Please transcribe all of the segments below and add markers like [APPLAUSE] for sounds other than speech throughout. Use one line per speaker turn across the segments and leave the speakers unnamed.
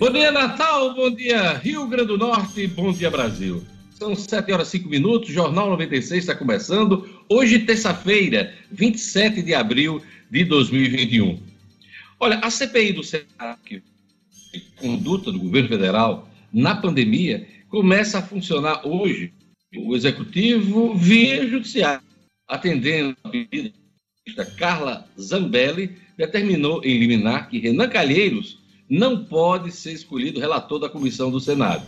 Bom dia, Natal, bom dia, Rio Grande do Norte, bom dia, Brasil. São 7 horas e 5 minutos, Jornal 96 está começando. Hoje, terça-feira, 27 de abril de 2021. Olha, a CPI do Senado, que conduta do governo federal na pandemia, começa a funcionar hoje. O executivo via judiciário, atendendo a pedido da Carla Zambelli, determinou em liminar que Renan Calheiros não pode ser escolhido relator da comissão do Senado.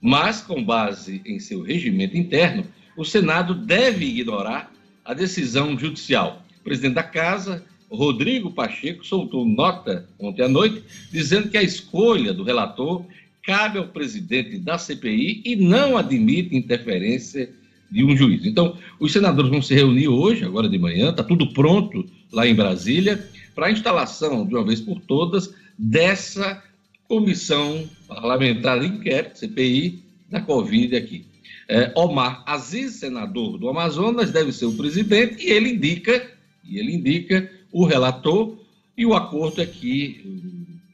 Mas, com base em seu regimento interno, o Senado deve ignorar a decisão judicial. O presidente da Casa, Rodrigo Pacheco, soltou nota ontem à noite dizendo que a escolha do relator cabe ao presidente da CPI e não admite interferência de um juiz. Então, os senadores vão se reunir hoje, agora de manhã, está tudo pronto lá em Brasília, para a instalação, de uma vez por todas, dessa comissão parlamentar de inquérito, CPI, da Covid aqui. É, Omar Aziz, senador do Amazonas, deve ser o presidente e ele indica, e ele indica o relator, e o acordo é que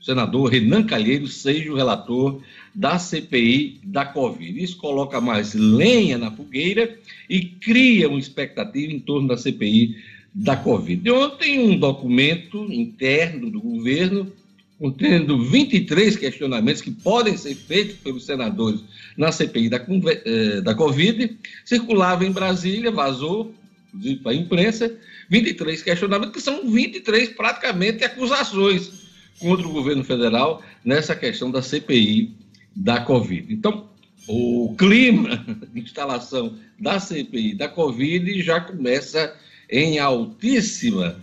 o senador Renan Calheiros seja o relator da CPI da Covid. Isso coloca mais lenha na fogueira e cria uma expectativa em torno da CPI da Covid. Ontem, um documento interno do governo contendo 23 questionamentos que podem ser feitos pelos senadores na CPI da, eh, da Covid, circulava em Brasília, vazou, inclusive para a imprensa, 23 questionamentos, que são 23 praticamente acusações contra o governo federal nessa questão da CPI da Covid. Então, o clima de instalação da CPI da Covid já começa em altíssima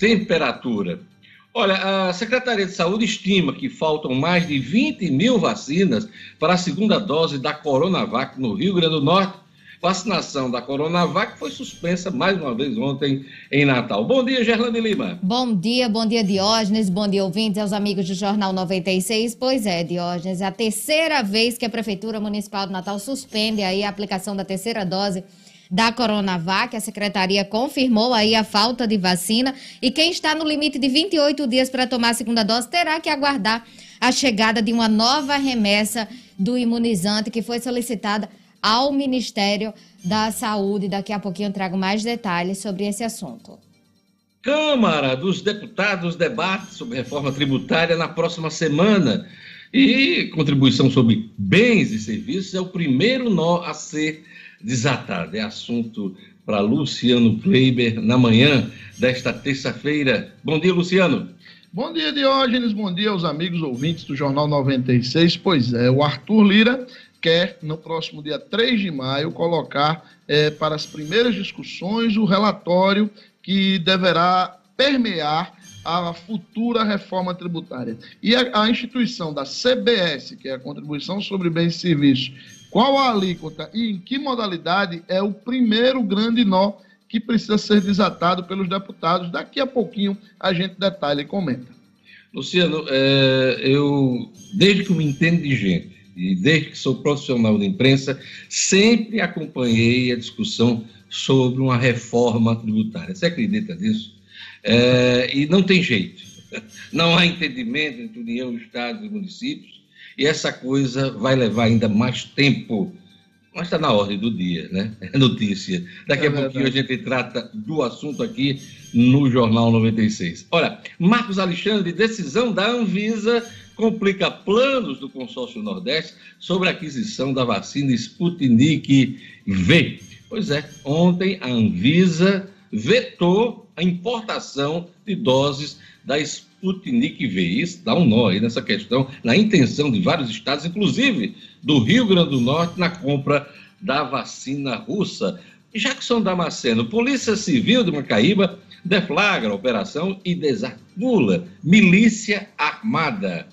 temperatura. Olha, a Secretaria de Saúde estima que faltam mais de 20 mil vacinas para a segunda dose da Coronavac no Rio Grande do Norte. Vacinação da Coronavac foi suspensa mais uma vez ontem em Natal. Bom dia, Gerlane Lima.
Bom dia, bom dia, Diógenes. Bom dia, ouvintes, aos amigos do Jornal 96. Pois é, Diógenes, é a terceira vez que a Prefeitura Municipal do Natal suspende aí a aplicação da terceira dose da Coronavac. A secretaria confirmou aí a falta de vacina e quem está no limite de 28 dias para tomar a segunda dose terá que aguardar a chegada de uma nova remessa do imunizante que foi solicitada ao Ministério da Saúde. Daqui a pouquinho eu trago mais detalhes sobre esse assunto.
Câmara dos Deputados debate sobre reforma tributária na próxima semana. E contribuição sobre bens e serviços é o primeiro nó a ser desatada. É assunto para Luciano Kleiber na manhã desta terça-feira. Bom dia, Luciano.
Bom dia, Diógenes. Bom dia aos amigos ouvintes do Jornal 96. Pois é, o Arthur Lira quer, no próximo dia 3 de maio, colocar é, para as primeiras discussões o relatório que deverá permear a futura reforma tributária. E a, a, instituição da CBS, que é a Contribuição sobre Bens e Serviços, qual a alíquota e em que modalidade é o primeiro grande nó que precisa ser desatado pelos deputados. Daqui a pouquinho a gente detalha e comenta.
Luciano, é, eu, desde que me entendo de gente e desde que sou profissional da imprensa, sempre acompanhei a discussão sobre uma reforma tributária. Você acredita nisso? É, e não tem jeito. Não há entendimento entre União, Estados e municípios e essa coisa vai levar ainda mais tempo. Mas está na ordem do dia, né? É notícia. Daqui é a pouquinho a gente trata do assunto aqui no Jornal 96. Olha, Marcos Alexandre, decisão da Anvisa complica planos do consórcio Nordeste sobre a aquisição da vacina Sputnik V. Pois é, ontem a Anvisa vetou a importação de doses da Sputnik Sputnik V. Isso dá um nó aí nessa questão, na intenção de vários estados, inclusive do Rio Grande do Norte, na compra da vacina russa. Jackson Damasceno, Polícia Civil de Macaíba deflagra a operação e desarticula milícia armada.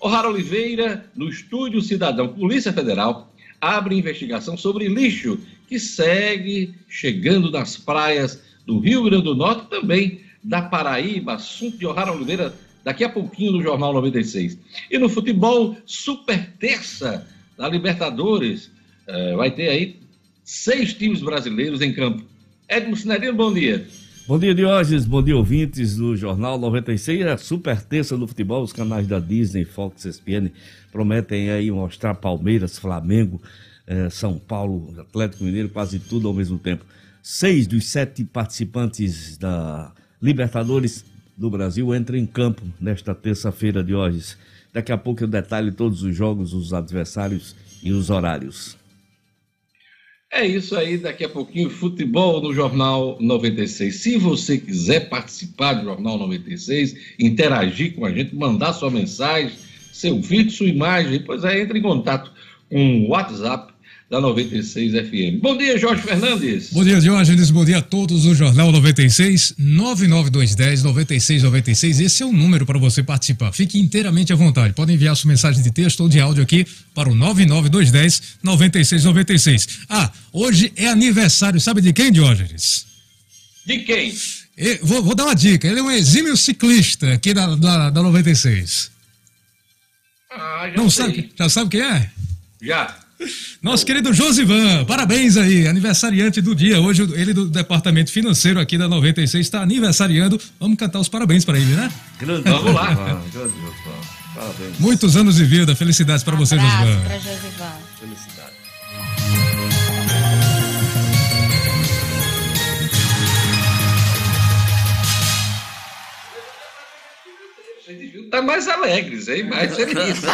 O'Hara Oliveira, no Estúdio Cidadão Polícia Federal, abre investigação sobre lixo que segue chegando nas praias do Rio Grande do Norte também da Paraíba, assunto de O'Hara Oliveira, daqui a pouquinho no Jornal 96. E no futebol, super terça da Libertadores, é, vai ter aí seis times brasileiros em campo. Edmo Cinerino, bom dia.
Bom dia, Diógenes. Bom dia, ouvintes do Jornal 96. É a super terça do futebol. Os canais da Disney, Fox, ESPN prometem aí mostrar Palmeiras, Flamengo, eh, São Paulo, Atlético Mineiro, quase tudo ao mesmo tempo. Seis dos sete participantes da Libertadores do Brasil entram em campo nesta terça-feira, Diógenes. Daqui a pouco eu detalhe todos os jogos, os adversários e os horários.
É isso aí, daqui a pouquinho, futebol no Jornal 96. Se você quiser participar do Jornal 96, interagir com a gente, mandar sua mensagem, seu vídeo, sua imagem, pois é, entre em contato com o WhatsApp da 96 FM. Bom dia, Jorge Fernandes.
Bom dia, Diógenes. Bom dia a todos do Jornal 96, 99210 9696. Esse é o número para você participar. Fique inteiramente à vontade. Pode enviar sua mensagem de texto ou de áudio aqui para o 99210 9696. Ah, hoje é aniversário, sabe de quem, Diógenes?
De quem?
Eu vou, vou, dar uma dica. Ele é um exímio ciclista aqui da, da, da 96.
Ah, já
Não
sei.
sabe? Já sabe quem é?
Já.
Nosso querido Josivan, parabéns aí, aniversariante do dia. Hoje ele do departamento financeiro aqui da 96 está aniversariando. Vamos cantar os parabéns para ele, né?
Grande
Vamos lá. [LAUGHS]
Josivan, Grande. Parabéns.
Muitos anos de vida, felicidades para você,
Abraço
Josivan.
pra Josivan.
Felicidade.
Vocês deviam estar mais alegres, hein? Mais felizes. [LAUGHS]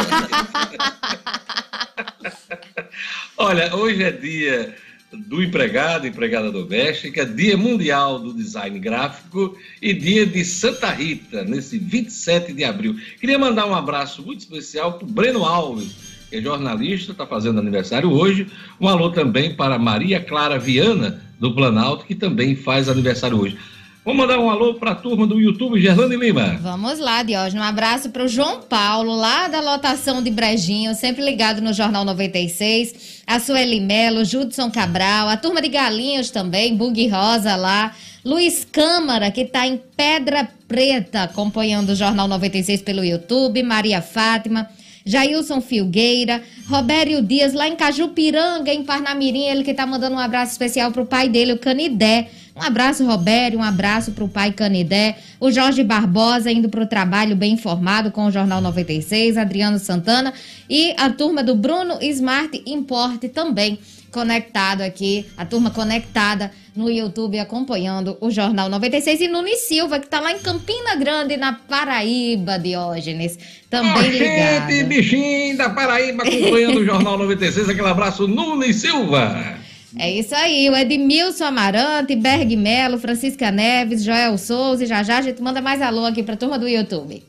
Olha, hoje é dia do empregado, empregada doméstica, dia mundial do design gráfico e dia de Santa Rita, nesse 27 de abril. Queria mandar um abraço muito especial para o Breno Alves, que é jornalista, está fazendo aniversário hoje. Um alô também para Maria Clara Viana, do Planalto, que também faz aniversário hoje. Vamos mandar um alô para a turma do YouTube, Gerlane Lima.
Vamos lá, Diógenes. Um abraço para o João Paulo, lá da lotação de Brejinho, sempre ligado no Jornal 96. A Sueli Melo, Judson Cabral, a turma de Galinhos também, Bug Rosa lá. Luiz Câmara, que está em Pedra Preta, acompanhando o Jornal 96 pelo YouTube. Maria Fátima. Jailson Filgueira, Robério Dias, lá em Cajupiranga, em Parnamirim, ele que tá mandando um abraço especial pro pai dele, o Canidé. Um abraço, Robério, um abraço pro pai Canidé. O Jorge Barbosa indo pro trabalho bem informado com o Jornal 96, Adriano Santana e a turma do Bruno Smart Import também conectado aqui, a turma conectada no YouTube acompanhando o Jornal 96 e Nunes Silva, que tá lá em Campina Grande, na Paraíba, Diógenes, também ligado.
Gente, bichinho da Paraíba acompanhando o Jornal 96. Aquele abraço, Nunes Silva.
É isso aí, o Edmilson Amarante, Berg Melo, Francisca Neves, Joel Souza e já já a gente manda mais alô aqui pra turma do YouTube.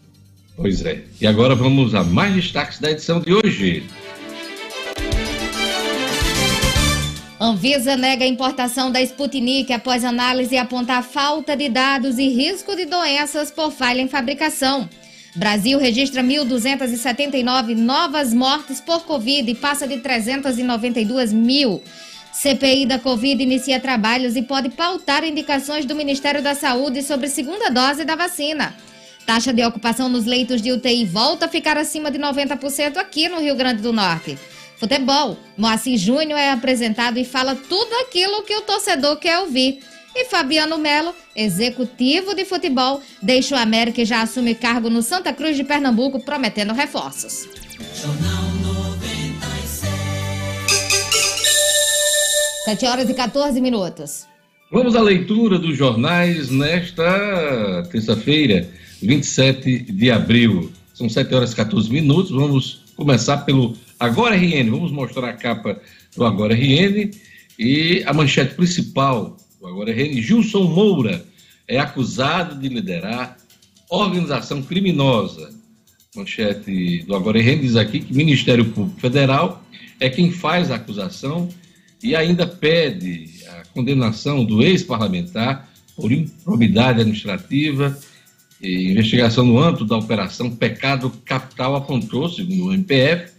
Pois é. E agora vamos a mais destaques da edição de hoje.
Anvisa nega a importação da Sputnik após análise apontar falta de dados e risco de doenças por falha em fabricação. Brasil registra 1.279 novas mortes por Covid e passa de 392 mil. CPI da Covid inicia trabalhos e pode pautar indicações do Ministério da Saúde sobre segunda dose da vacina. Taxa de ocupação nos leitos de UTI volta a ficar acima de 90% aqui no Rio Grande do Norte. Futebol. Moacir Júnior é apresentado e fala tudo aquilo que o torcedor quer ouvir. E Fabiano Melo, executivo de futebol, deixa o América e já assume cargo no Santa Cruz de Pernambuco, prometendo reforços. Sete horas e 14 minutos.
Vamos à leitura dos jornais nesta terça-feira, 27 de abril. São 7 horas e 14 minutos. Vamos começar pelo Agora RN. Vamos mostrar a capa do Agora RN e a manchete principal do Agora RN. Gilson Moura é acusado de liderar organização criminosa. Manchete do Agora RN diz aqui que Ministério Público Federal é quem faz a acusação e ainda pede a condenação do ex-parlamentar por improbidade administrativa e investigação no âmbito da operação Pecado Capital apontou, segundo o MPF,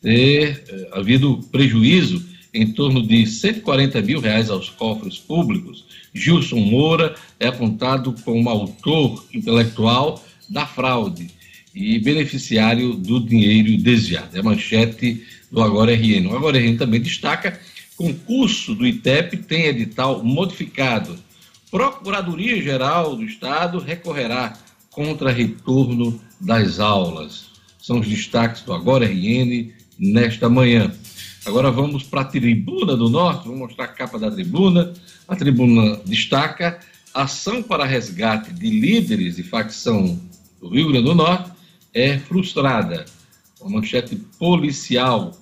ter eh, havido prejuízo em torno de 140 mil reais aos cofres públicos. Gilson Moura é apontado como autor intelectual da fraude e beneficiário do dinheiro desviado. É a manchete do Agora RN. O Agora RN também destaca concurso do ITEP tem edital modificado. Procuradoria-Geral do Estado recorrerá contra retorno das aulas. São os destaques do Agora RN nesta manhã. Agora vamos para a tribuna do Norte, vou mostrar a capa da tribuna. A tribuna destaca ação para resgate de líderes de facção do Rio Grande do Norte é frustrada. Uma manchete policial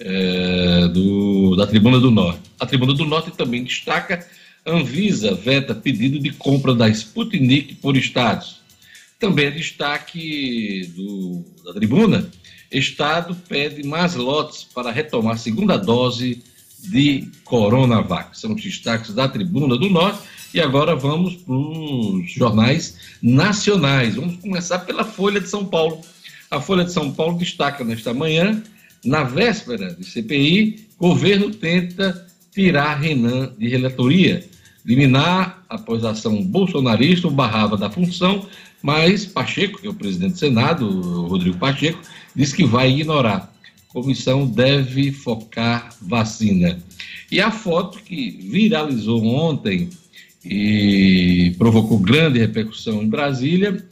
é, do, da Tribuna do Norte. A Tribuna do Norte também destaca Anvisa veta pedido de compra da Sputnik por estados. Também é destaque do, da tribuna, Estado pede mais lotes para retomar a segunda dose de Coronavac. São os destaques da tribuna do Norte. E agora vamos para os jornais nacionais. Vamos começar pela Folha de São Paulo. A Folha de São Paulo destaca nesta manhã, na véspera de CPI, governo tenta tirar Renan de relatoria. Liminar, após a ação bolsonarista, o barrava da função, mas Pacheco, que é o presidente do Senado, Rodrigo Pacheco, disse que vai ignorar. Comissão deve focar vacina. E a foto que viralizou ontem e provocou grande repercussão em Brasília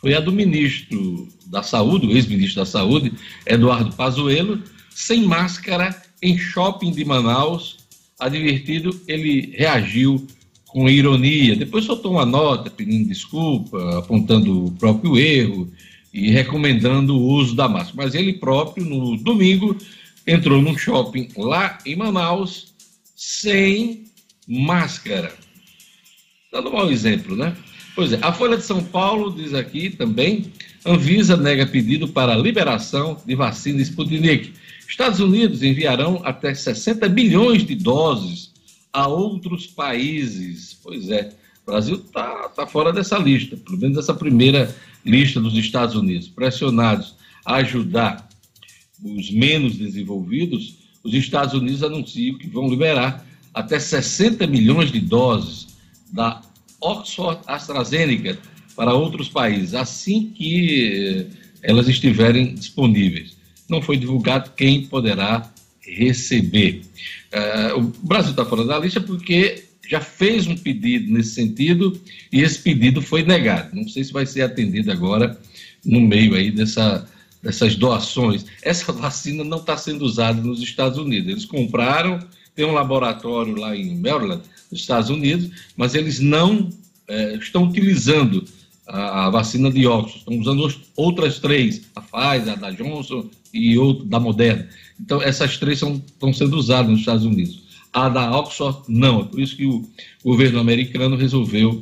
foi a do ministro da Saúde, o ex-ministro da Saúde, Eduardo Pazuello, sem máscara em shopping de Manaus. Advertido, ele reagiu com ironia. Depois soltou uma nota pedindo desculpa, apontando o próprio erro e recomendando o uso da máscara. Mas ele próprio, no domingo, entrou num shopping lá em Manaus sem máscara. Dando um mau exemplo, né? Pois é, a Folha de São Paulo diz aqui também: Anvisa nega pedido para liberação de vacina Sputnik. Estados Unidos enviarão até 60 bilhões de doses a outros países. Pois é, o Brasil está tá fora dessa lista, pelo menos dessa primeira lista dos Estados Unidos. Pressionados a ajudar os menos desenvolvidos, os Estados Unidos anunciam que vão liberar até 60 milhões de doses da Oxford AstraZeneca para outros países, assim que elas estiverem disponíveis. Não foi divulgado quem poderá receber. Uh, o Brasil está fora da lista porque já fez um pedido nesse sentido e esse pedido foi negado. Não sei se vai ser atendido agora no meio aí dessa, dessas doações. Essa [LAUGHS] vacina não está sendo usada nos Estados Unidos. Eles compraram tem um laboratório lá em Maryland, nos Estados Unidos, mas eles não é, estão utilizando a, a, vacina de Oxford, estão usando outras três, a Pfizer, a da Johnson e outra da Moderna. Então, essas três são, estão sendo usadas nos Estados Unidos. A da Oxford, não. É por isso que o governo americano resolveu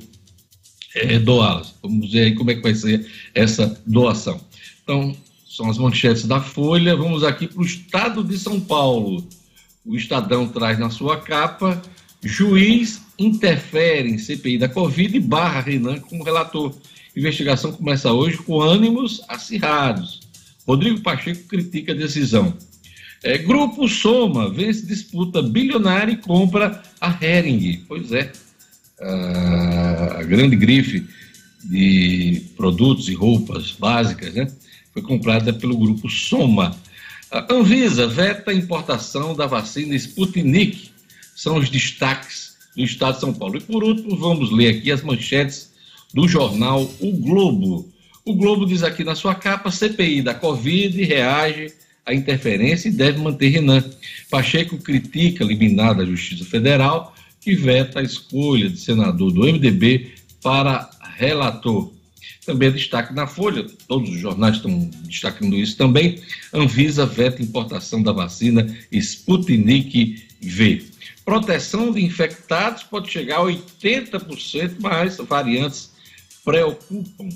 é, doá-las. Vamos ver aí como é que vai ser essa doação. Então, são as manchetes da Folha. Vamos aqui para o estado de São Paulo o Estadão traz na sua capa: juiz interfere em CPI da Covid e barra Renan como relator. Investigação começa hoje com ânimos acirrados. Rodrigo Pacheco critica a decisão. É, Grupo Soma vence disputa bilionária e compra a Hering. Pois é, a, grande grife de produtos e roupas básicas, né? Foi comprada pelo Grupo Soma. A Anvisa veta a importação da vacina Sputnik. São os destaques do Estado de São Paulo. E por último, vamos ler aqui as manchetes do jornal O Globo. O Globo diz aqui na sua capa: CPI da Covid reage à interferência e deve manter Renan. Pacheco critica liminar da Justiça Federal que veta a escolha de senador do MDB para relator. Também é destaque na Folha, todos os jornais estão destacando isso também. Anvisa veta importação da vacina Sputnik V. Proteção de infectados pode chegar a 80%, mas variantes preocupam.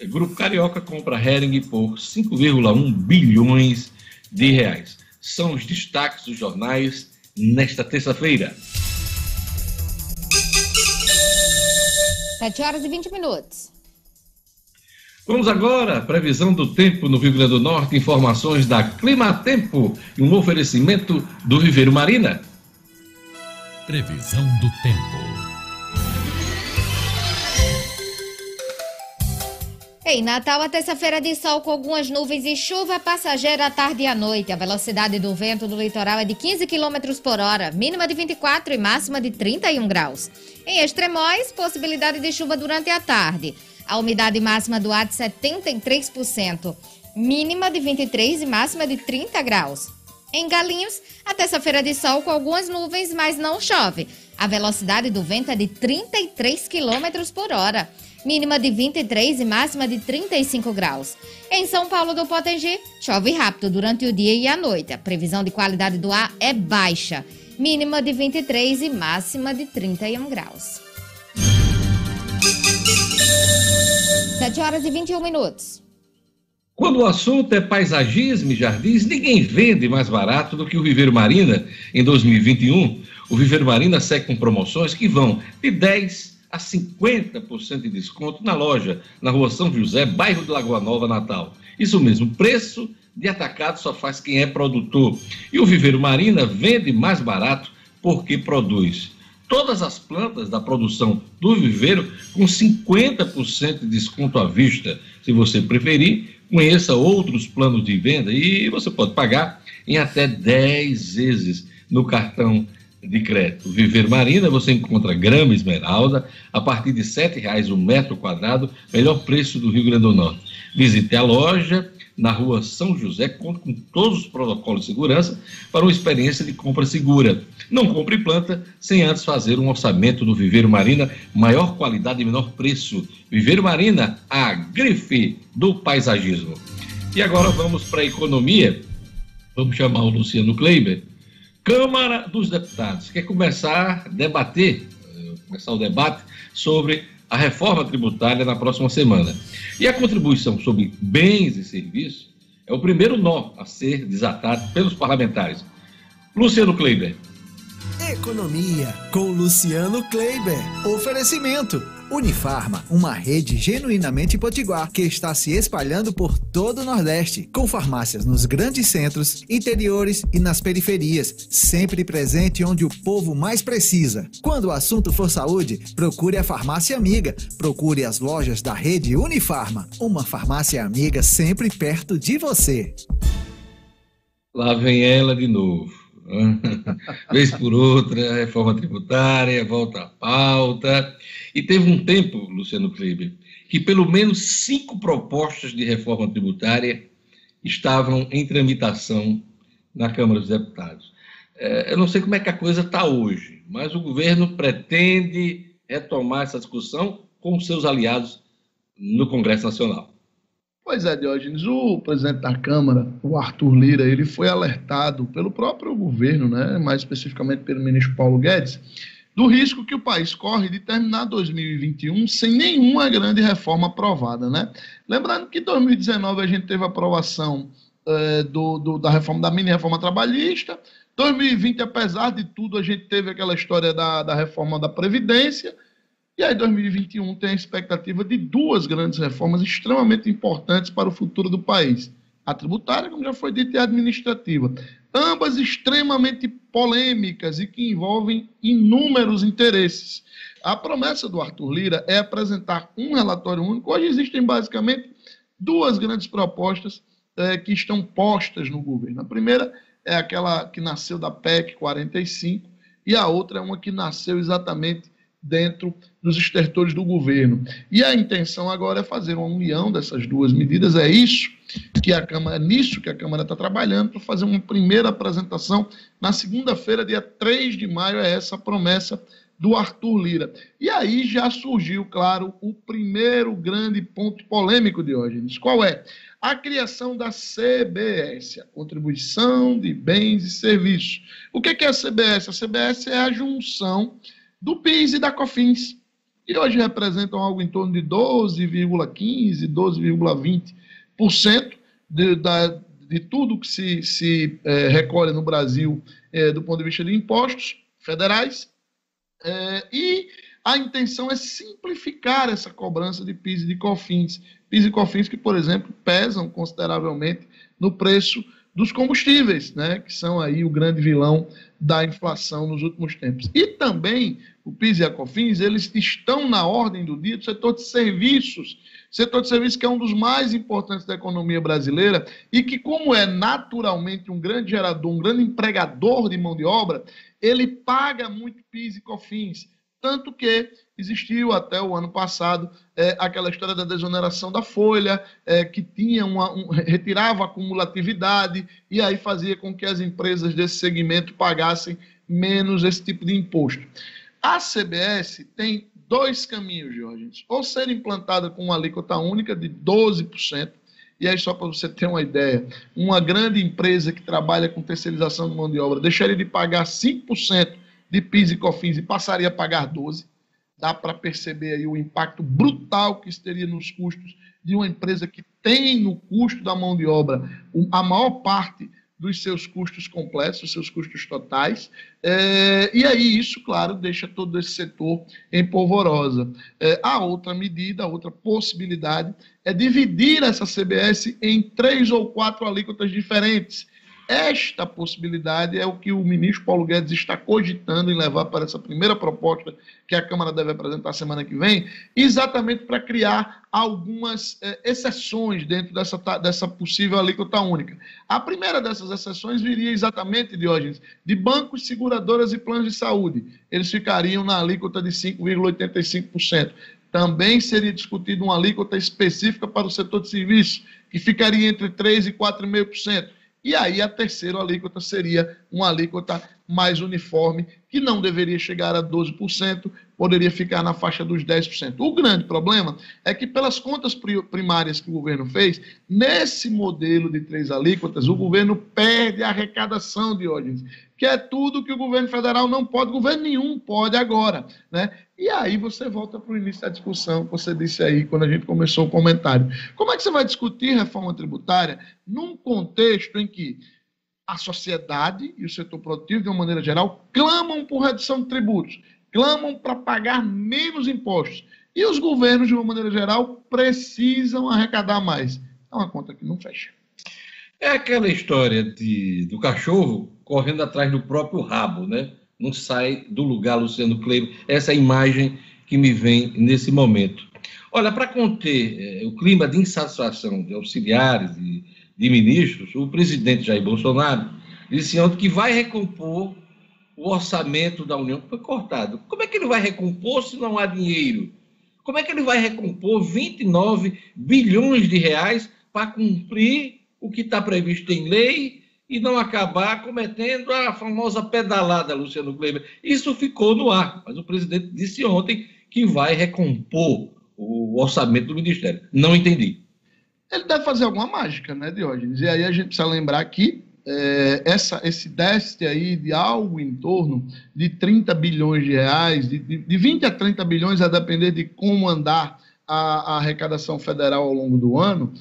O Grupo Carioca compra Hering por 5,1 bilhões de reais. São os destaques dos jornais nesta terça-feira.
7 horas e 20 minutos.
Vamos agora, previsão do tempo no Rio Grande do Norte, informações da Clima Tempo e um oferecimento do Viveiro Marina.
Previsão do tempo.
Em Natal, a terça-feira de sol com algumas nuvens e chuva passageira à tarde e à noite. A velocidade do vento no litoral é de 15 km por hora, mínima de 24 e máxima de 31 graus. Em Extremóis, possibilidade de chuva durante a tarde. A umidade máxima do ar de 73%, mínima de 23 e máxima de 30 graus. Em Galinhos, a terça-feira de sol com algumas nuvens, mas não chove. A velocidade do vento é de 33 km por hora mínima de 23 e máxima de 35 graus. Em São Paulo do Potengi, chove rápido durante o dia e a noite. A previsão de qualidade do ar é baixa, mínima de 23 e máxima de 31 graus. 7 horas e 21 minutos.
Quando o assunto é paisagismo e jardins, ninguém vende mais barato do que o Viveiro Marina em 2021. O Viveiro Marina segue com promoções que vão de 10 a 50% de desconto na loja, na rua São José, bairro de Lagoa Nova, Natal. Isso mesmo, preço de atacado só faz quem é produtor. E o Viveiro Marina vende mais barato porque produz. Todas as plantas da produção do viveiro com 50% de desconto à vista. Se você preferir, conheça outros planos de venda e você pode pagar em até 10 vezes no cartão de crédito. Viver Marina, você encontra grama esmeralda a partir de R$ 7,00 o metro quadrado, melhor preço do Rio Grande do Norte. Visite a loja na rua São José, conta com todos os protocolos de segurança para uma experiência de compra segura. Não compre planta sem antes fazer um orçamento do Viveiro Marina, maior qualidade e menor preço. Viveiro Marina, a grife do paisagismo. E agora vamos para a economia. Vamos chamar o Luciano Kleiber Câmara dos Deputados quer começar a debater, eh, começar o debate sobre a reforma tributária na próxima semana. E a contribuição sobre bens e serviços é o primeiro nó a ser desatado pelos parlamentares. Luciano Kleiber.
Economia com Luciano Kleiber. Oferecimento Unifarma, uma rede genuinamente potiguar que está se espalhando por todo o Nordeste, com farmácias nos grandes centros, interiores e nas periferias, sempre presente onde o povo mais precisa. Quando o assunto for saúde, procure a farmácia amiga, procure as lojas da rede Unifarma, uma farmácia amiga sempre perto de você.
Lá vem ela de novo. Vez por outra, reforma tributária, volta à pauta. E teve um tempo, Luciano Kleber, que pelo menos cinco propostas de reforma tributária estavam em tramitação na Câmara dos Deputados. É, eu não sei como é que a coisa está hoje, mas o governo pretende retomar essa discussão com seus aliados no Congresso Nacional.
Pois é, Diógenes, o presidente da Câmara, o Arthur Lira, ele foi alertado pelo próprio governo, né, mais especificamente pelo ministro Paulo Guedes, do risco que o país corre de terminar 2021 sem nenhuma grande reforma aprovada. Né? Lembrando que em 2019 a gente teve a aprovação é, do, do, da reforma da mini-reforma trabalhista, 2020, apesar de tudo, a gente teve aquela história da, da reforma da Previdência, e aí 2021 tem a expectativa de duas grandes reformas extremamente importantes para o futuro do país. A tributária, como já foi dito, e a administrativa ambas extremamente polêmicas e que envolvem inúmeros interesses. A promessa do Arthur Lira é apresentar um relatório único. Hoje existem basicamente duas grandes propostas é, que estão postas no governo. A primeira é aquela que nasceu da PEC 45 e a outra é uma que nasceu exatamente dentro dos estertores do governo. E a intenção agora é fazer uma união dessas duas medidas. É isso que a Câmara, é nisso que a Câmara está trabalhando para fazer uma primeira apresentação na segunda-feira, dia 3 de maio, é essa promessa do Arthur Lira. E aí já surgiu, claro, o primeiro grande ponto polêmico de hoje. Qual é? A criação da CBS, a Contribuição de Bens e Serviços. O que é a CBS? A CBS é a junção do PIS e da COFINS, que hoje representam algo em torno de 12,15%, 12,20% de, de tudo que se, se é, recolhe no Brasil é, do ponto de vista de impostos federais. É, e a intenção é simplificar essa cobrança de PIS e de COFINS. PIS e COFINS que, por exemplo, pesam consideravelmente no preço dos combustíveis, né, que são aí o grande vilão da inflação nos últimos tempos. E também o PIS e a COFINS, eles estão na ordem do dia do setor de serviços, setor de serviços que é um dos mais importantes da economia brasileira e que, como é naturalmente um grande gerador, um grande empregador de mão de obra, ele paga muito PIS e COFINS. Tanto que existiu até o ano passado é, aquela história da desoneração da folha, é, que tinha uma, um, retirava a acumulatividade e aí fazia com que as empresas desse segmento pagassem menos esse tipo de imposto. A CBS tem dois caminhos, Jorge. Ou ser implantada com uma alíquota única de 12%, e aí, só para você ter uma ideia, uma grande empresa que trabalha com terceirização de mão de obra deixaria de pagar 5% de PIS e COFINS e passaria a pagar 12%. Dá para perceber aí o impacto brutal que isso teria nos custos de uma empresa que tem no custo da mão de obra a maior parte dos seus custos completos, dos seus custos totais. É, e aí, isso, claro, deixa todo esse setor em polvorosa. É, a outra medida, a outra possibilidade é dividir essa CBS em três ou quatro alíquotas diferentes. Esta possibilidade é o que o ministro Paulo Guedes está cogitando em levar para essa primeira proposta que a Câmara deve apresentar semana que vem, exatamente para criar algumas é, exceções dentro dessa, dessa possível alíquota única. A primeira dessas exceções viria exatamente, Diógenes, de bancos, seguradoras e planos de saúde. Eles ficariam na alíquota de 5,85%. Também seria discutido uma alíquota específica para o setor de serviços, que ficaria entre 3% e 4,5%. E aí a terceira alíquota seria uma alíquota mais uniforme, que não deveria chegar a 12%, poderia ficar na faixa dos 10%. O grande problema é que, pelas contas primárias que o governo fez, nesse modelo de três alíquotas, o governo perde a arrecadação de ordens, que é tudo que o governo federal não pode, governo nenhum pode agora. Né? E aí você volta para o início da discussão, você disse aí quando a gente começou o comentário. Como é que você vai discutir reforma tributária num contexto em que a sociedade e o setor produtivo, de uma maneira geral, clamam por redução de tributos, clamam para pagar menos impostos. E os governos, de uma maneira geral, precisam arrecadar mais. É uma conta que não fecha.
É aquela história de, do cachorro correndo atrás do próprio rabo, né? Não sai do lugar, Luciano Kleber. Essa é a imagem que me vem nesse momento. Olha, para conter eh, o clima de insatisfação de auxiliares e de ministros, o presidente Jair Bolsonaro disse ontem que vai recompor o orçamento da União que foi cortado. Como é que ele vai recompor se não há dinheiro? Como é que ele vai recompor 29 bilhões de reais para cumprir o que está previsto em lei e não acabar cometendo a famosa pedalada, Luciano Kleber. Isso ficou no ar, mas o presidente disse ontem que vai recompor o orçamento do Ministério. Não entendi.
Ele deve fazer alguma mágica, né, Diógenes? E aí a gente precisa lembrar que é, essa, esse déficit aí de algo em torno de 30 bilhões de reais, de, de, de 20 a 30 bilhões, a depender de como andar a, a arrecadação federal ao longo do ano,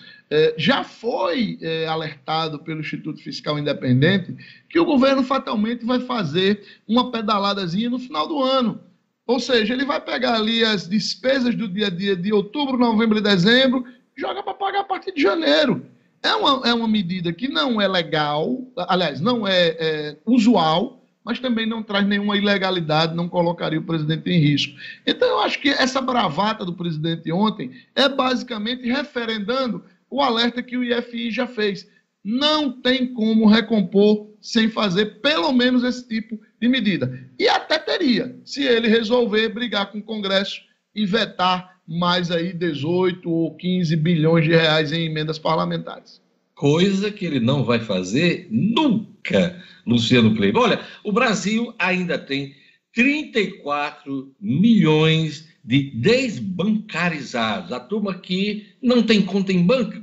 já foi é, alertado pelo Instituto Fiscal Independente que o governo fatalmente vai fazer uma pedaladazinha no final do ano. Ou seja, ele vai pegar ali as despesas do dia a dia de outubro, novembro e dezembro, joga para pagar a partir de janeiro. É uma, é uma medida que não é legal, aliás, não é, é usual, mas também não traz nenhuma ilegalidade, não colocaria o presidente em risco. Então, eu acho que essa bravata do presidente ontem é basicamente referendando o alerta que o IFI já fez. Não tem como recompor sem fazer pelo menos esse tipo de medida. E até teria, se ele resolver brigar com o Congresso e vetar mais aí 18 ou 15 bilhões de reais em emendas parlamentares.
Coisa que ele não vai fazer nunca, Luciano Kleber. Olha, o Brasil ainda tem 34 milhões de desbancarizados. A turma que não tem conta em banco,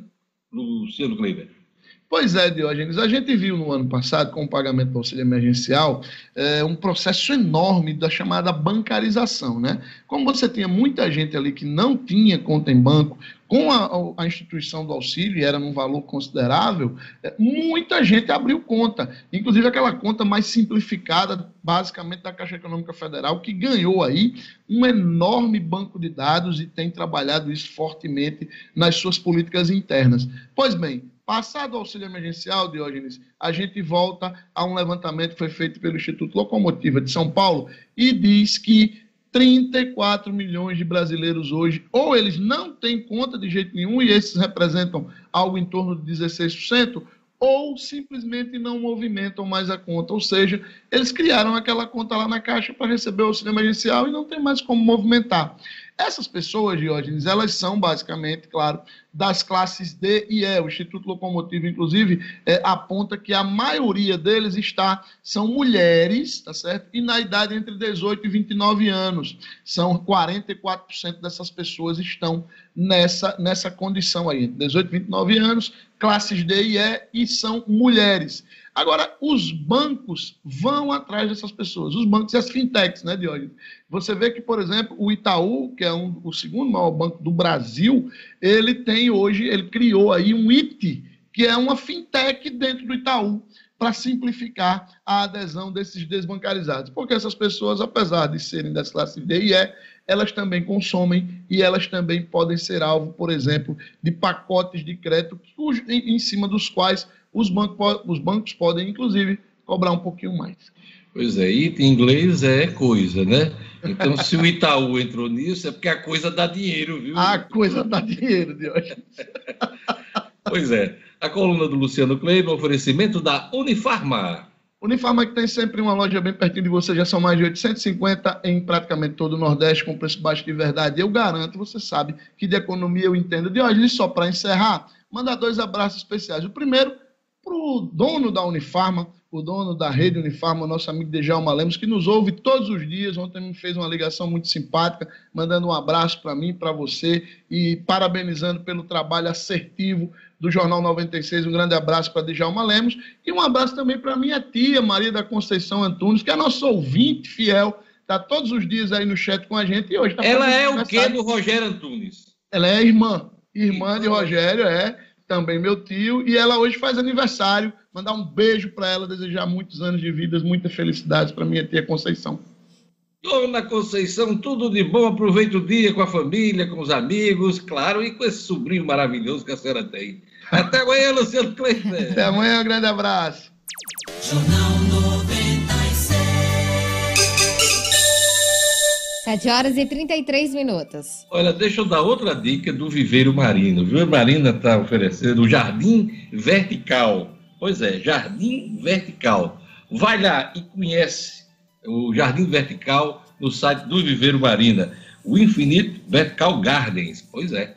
Luciano Kleber.
Pois é, Diógenes. A gente viu no ano passado, com o pagamento do auxílio emergencial, é, um processo enorme da chamada bancarização. Né? Como você tinha muita gente ali que não tinha conta em banco, com a, a instituição do auxílio, e era num valor considerável, é, muita gente abriu conta. Inclusive aquela conta mais simplificada, basicamente da Caixa Econômica Federal, que ganhou aí um enorme banco de dados e tem trabalhado isso fortemente nas suas políticas internas. Pois bem, Passado o auxílio emergencial, Diógenes, a gente volta a um levantamento que foi feito pelo Instituto Locomotiva de São Paulo e diz que 34 milhões de brasileiros hoje, ou eles não têm conta de jeito nenhum, e esses representam algo em torno de 16%, ou simplesmente não movimentam mais a conta. Ou seja, eles criaram aquela conta lá na caixa para receber o auxílio emergencial e não tem mais como movimentar. Essas pessoas, Diógenes, elas são basicamente, claro, das classes D e E. O Instituto Locomotivo, inclusive, é, aponta que a maioria deles está, são mulheres, tá certo? E na idade entre 18 e 29 anos. São 44% dessas pessoas estão nessa, nessa condição aí, 18 e 29 anos, classes D e E, e são mulheres. Agora, os bancos vão atrás dessas pessoas, os bancos e as fintechs, né, Diógenes? Você vê que, por exemplo, o Itaú, que é um, o segundo maior banco do Brasil, ele tem hoje, ele criou aí um IT, que é uma fintech dentro do Itaú, para simplificar a adesão desses desbancarizados. Porque essas pessoas, apesar de serem das classes D e E, elas também consomem e elas também podem ser alvo, por exemplo, de pacotes de crédito em cima dos quais os bancos, os bancos podem, inclusive, cobrar um pouquinho mais.
Pois é, e em inglês é coisa, né? Então, se o Itaú entrou nisso, é porque a coisa dá dinheiro, viu?
A coisa dá dinheiro, Deus.
pois é. A coluna do Luciano Kleber, oferecimento da Unifarma.
Unifarma que tem sempre uma loja bem pertinho de você, já são mais de 850 em praticamente todo o Nordeste, com preço baixo de verdade. Eu garanto, você sabe que de economia eu entendo. De hoje, só para encerrar, mandar dois abraços especiais. O primeiro para o dono da Unifarma, o dono da rede Unifarma, nosso amigo Dejalma Lemos, que nos ouve todos os dias. Ontem me fez uma ligação muito simpática, mandando um abraço para mim, para você e parabenizando pelo trabalho assertivo do Jornal 96. Um grande abraço para Dejalma Lemos e um abraço também para minha tia, Maria da Conceição Antunes, que é nossa ouvinte fiel, está todos os dias aí no chat com a gente e hoje tá
Ela é o quê do Rogério Antunes?
Ela é irmã, irmã de Rogério, é também meu tio, e ela hoje faz aniversário. Mandar um beijo para ela, desejar muitos anos de vida, muita felicidade para minha tia Conceição.
Dona Conceição, tudo de bom. Aproveite o dia com a família, com os amigos, claro, e com esse sobrinho maravilhoso que a senhora tem. Até amanhã, Luciano Kleiber.
Até amanhã, um grande abraço. Jornal
7 horas e 33 minutos.
Olha, deixa eu dar outra dica do Viveiro Marino. O Viveiro Marino está oferecendo o Jardim Vertical. Pois é, Jardim Vertical. Vai lá e conhece o Jardim Vertical no site do Viveiro Marina. O Infinito Vertical Gardens. Pois é, é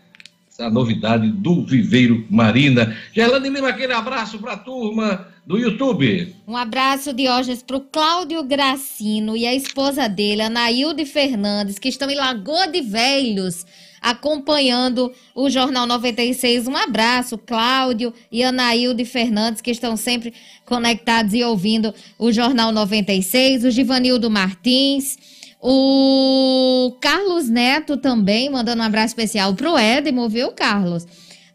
a novidade do Viveiro Marina. Gerlane Lima, aquele abraço para a turma do YouTube.
Um abraço, Diógenes, para o Cláudio Gracino e a esposa dele, Anaílde Fernandes, que estão em Lagoa de Velhos, acompanhando o Jornal 96. Um abraço, Cláudio e Anaílde Fernandes, que estão sempre conectados e ouvindo o Jornal 96. O Givanildo Martins. O Carlos Neto também, mandando um abraço especial para o Edmo, viu, Carlos?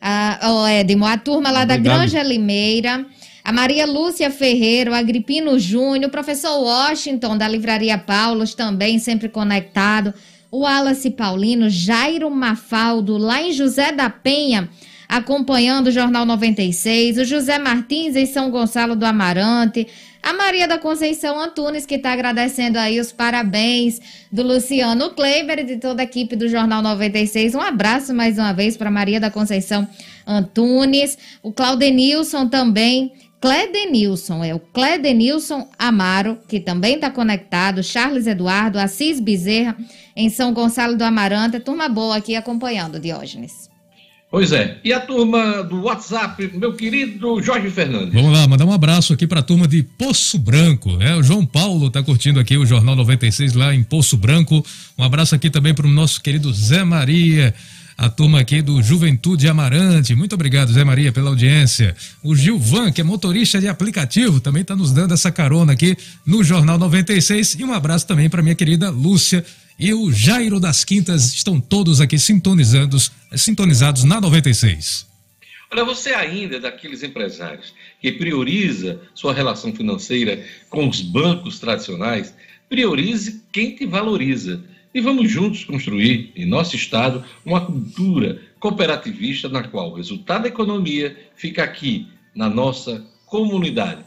Ah, o Edmo, a turma lá Obrigado. da Granja Limeira a Maria Lúcia Ferreira, o Agripino Júnior, o professor Washington da Livraria Paulos também sempre conectado, o Wallace Paulino, Jairo Mafaldo, lá em José da Penha, acompanhando o Jornal 96, o José Martins em São Gonçalo do Amarante, a Maria da Conceição Antunes, que está agradecendo aí os parabéns do Luciano Kleiber e de toda a equipe do Jornal 96. Um abraço mais uma vez para Maria da Conceição Antunes, o Claudenilson também Cledenilson, é o Cledenilson Amaro, que também está conectado, Charles Eduardo, Assis Bezerra, em São Gonçalo do Amarante, turma boa aqui acompanhando, Diógenes.
Pois é, e a turma do WhatsApp, meu querido Jorge Fernandes.
Vamos lá, mandar um abraço aqui para a turma de Poço Branco, é, o João Paulo está curtindo aqui o Jornal 96 lá em Poço Branco, um abraço aqui também para o nosso querido Zé Maria, a turma aqui do Juventude Amarante. Muito obrigado, Zé Maria, pela audiência. O Gilvan, que é motorista de aplicativo, também está nos dando essa carona aqui no Jornal 96. E um abraço também para minha querida Lúcia. E o Jairo das Quintas estão todos aqui sintonizados, sintonizados na 96.
Olha, você ainda é daqueles empresários que prioriza sua relação financeira com os bancos tradicionais, priorize quem te valoriza E vamos juntos construir, em nosso Estado, uma cultura cooperativista na qual o resultado da economia fica aqui, na nossa comunidade.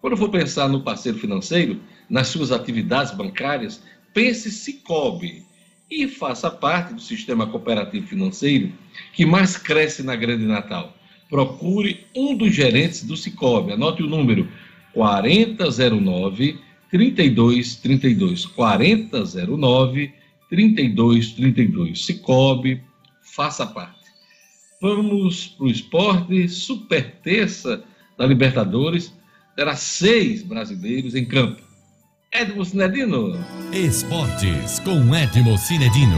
Quando for pensar no parceiro financeiro, nas suas atividades bancárias, pense Cicobi e faça parte do sistema cooperativo financeiro que mais cresce na Grande Natal. Procure um dos gerentes do Cicobi. Anote o número 4009 3232 4009 3232. Cicobi, faça parte. Vamos para o esporte. Super terça da Libertadores. Terá seis brasileiros em campo. Edmo Cinedino.
Esportes com Edmo Cinedino.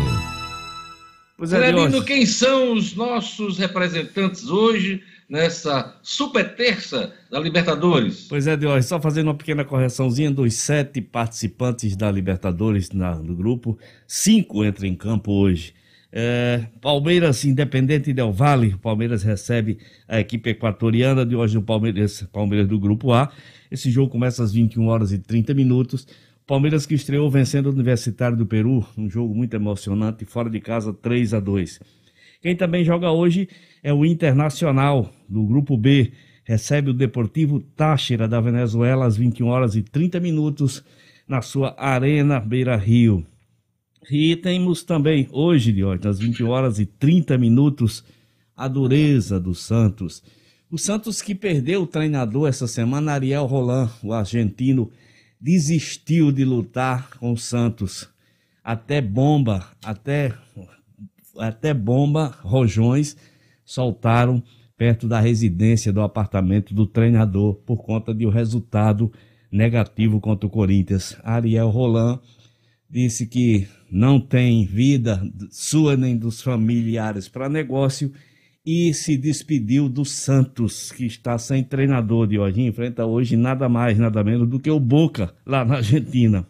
Pois é, Cinedino, quem são os nossos representantes hoje nessa super terça da Libertadores?
Pois é, Diógenes, só fazendo uma pequena correçãozinha dos sete participantes da Libertadores na, no grupo, cinco entram em campo hoje. É, Palmeiras Independente Del Vale, Palmeiras recebe a equipe equatoriana de hoje no Palmeiras, Palmeiras do Grupo A. Esse jogo começa às 21 horas e 30 minutos. Palmeiras que estreou vencendo o Universitário do Peru, um jogo muito emocionante, fora de casa 3 a 2. Quem também joga hoje é o Internacional, do Grupo B. Recebe o Deportivo Táchira da Venezuela às 21 horas e 30 minutos na sua Arena Beira Rio. E temos também hoje, Diógenes, às 20 horas e 30 minutos, a dureza do Santos. O Santos que perdeu o treinador essa semana, Ariel Roland, o argentino, desistiu de lutar com o Santos. Até bomba, até, até bomba, rojões soltaram perto da residência do apartamento do treinador por conta de um resultado negativo contra o Corinthians. Ariel Roland disse que não tem vida sua nem dos familiares para negócio e se despediu do Santos, que está sem treinador de hoje. Enfrenta hoje nada mais, nada menos do que o Boca, lá na Argentina.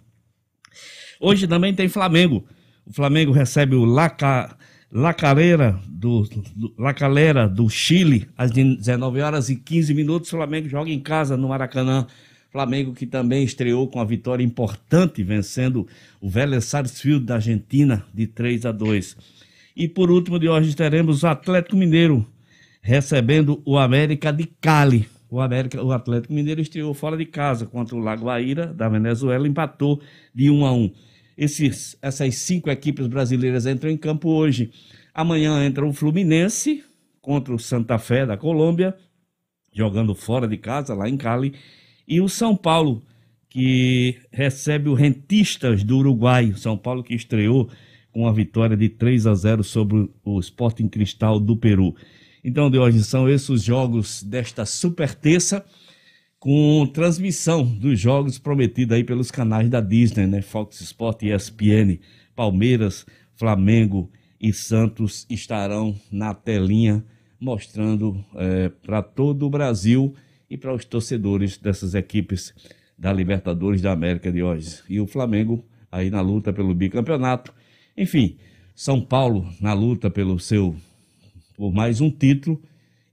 Hoje também tem Flamengo. O Flamengo recebe o Laca, Lacalera do, do, Lacalera do Chile às 19 horas e 15 minutos. O Flamengo joga em casa no Maracanã. Flamengo que também estreou com a vitória importante, vencendo o Vélez Sarsfield da Argentina de 3 a 2. E por último de hoje teremos o Atlético Mineiro recebendo o América de Cali. O, América, o Atlético Mineiro estreou fora de casa contra o Lagoaíra da Venezuela, empatou de 1 a 1. Esses, essas cinco equipes brasileiras entram em campo hoje. Amanhã entra o Fluminense contra o Santa Fé da Colômbia, jogando fora de casa, lá em Cali. E o São Paulo, que recebe o Rentistas do Uruguai. São Paulo que estreou com a vitória de 3 a 0 sobre o Sporting Cristal do Peru. Então, de hoje são esses os jogos desta super terça, com transmissão dos jogos prometidos aí pelos canais da Disney, né? Fox Sport e ESPN. Palmeiras, Flamengo e Santos estarão na telinha mostrando é, para todo o Brasil e para os torcedores dessas equipes da Libertadores da América de hoje. E o Flamengo aí na luta pelo bicampeonato. Enfim, São Paulo na luta pelo seu por mais um título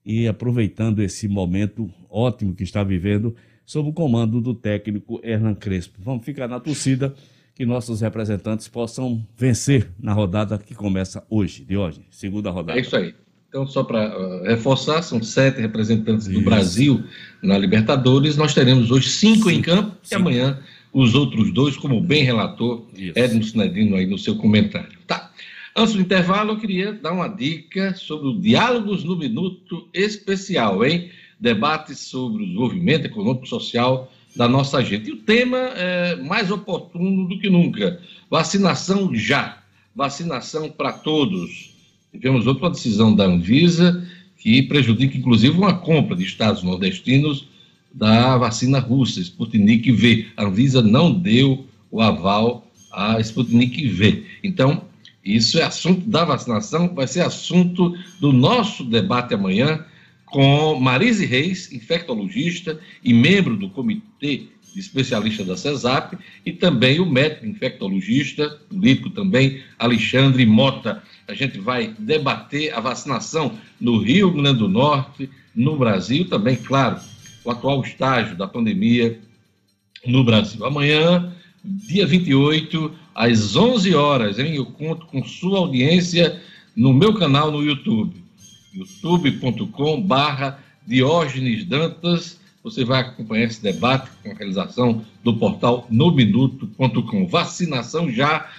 e aproveitando esse momento ótimo que está vivendo sob o comando do técnico Hernan Crespo. Vamos ficar na torcida que nossos representantes possam vencer na rodada que começa hoje, de hoje, segunda rodada.
É isso aí. Então, só para uh, reforçar, são sete representantes Isso. do Brasil na Libertadores. Nós teremos hoje cinco, cinco. em campo cinco. e amanhã os outros dois, como bem relator Isso. Edmo Sinedino aí no seu comentário. Tá. Antes do intervalo, eu queria dar uma dica sobre o Diálogos no Minuto especial, hein? Debate sobre o desenvolvimento econômico e social da nossa gente. E o tema é mais oportuno do que nunca: vacinação já. Vacinação para todos. Tivemos outra decisão da Anvisa que prejudica, inclusive, uma compra de estados nordestinos da vacina russa, Sputnik V. A Anvisa não deu o aval à Sputnik V. Então, isso é assunto da vacinação, vai ser assunto do nosso debate amanhã com Marise Reis, infectologista e membro do comitê especialista da CESAP, e também o médico infectologista, político também, Alexandre Mota. A gente vai debater a vacinação no Rio Grande do Norte, no Brasil, também, claro, o atual estágio da pandemia no Brasil. Amanhã, dia 28, às 11 horas, hein? Eu conto com sua audiência no meu canal no YouTube, youtube.com barra Diógenes Dantas. Você vai acompanhar esse debate com a realização do portal nominuto.com. Vacinação já,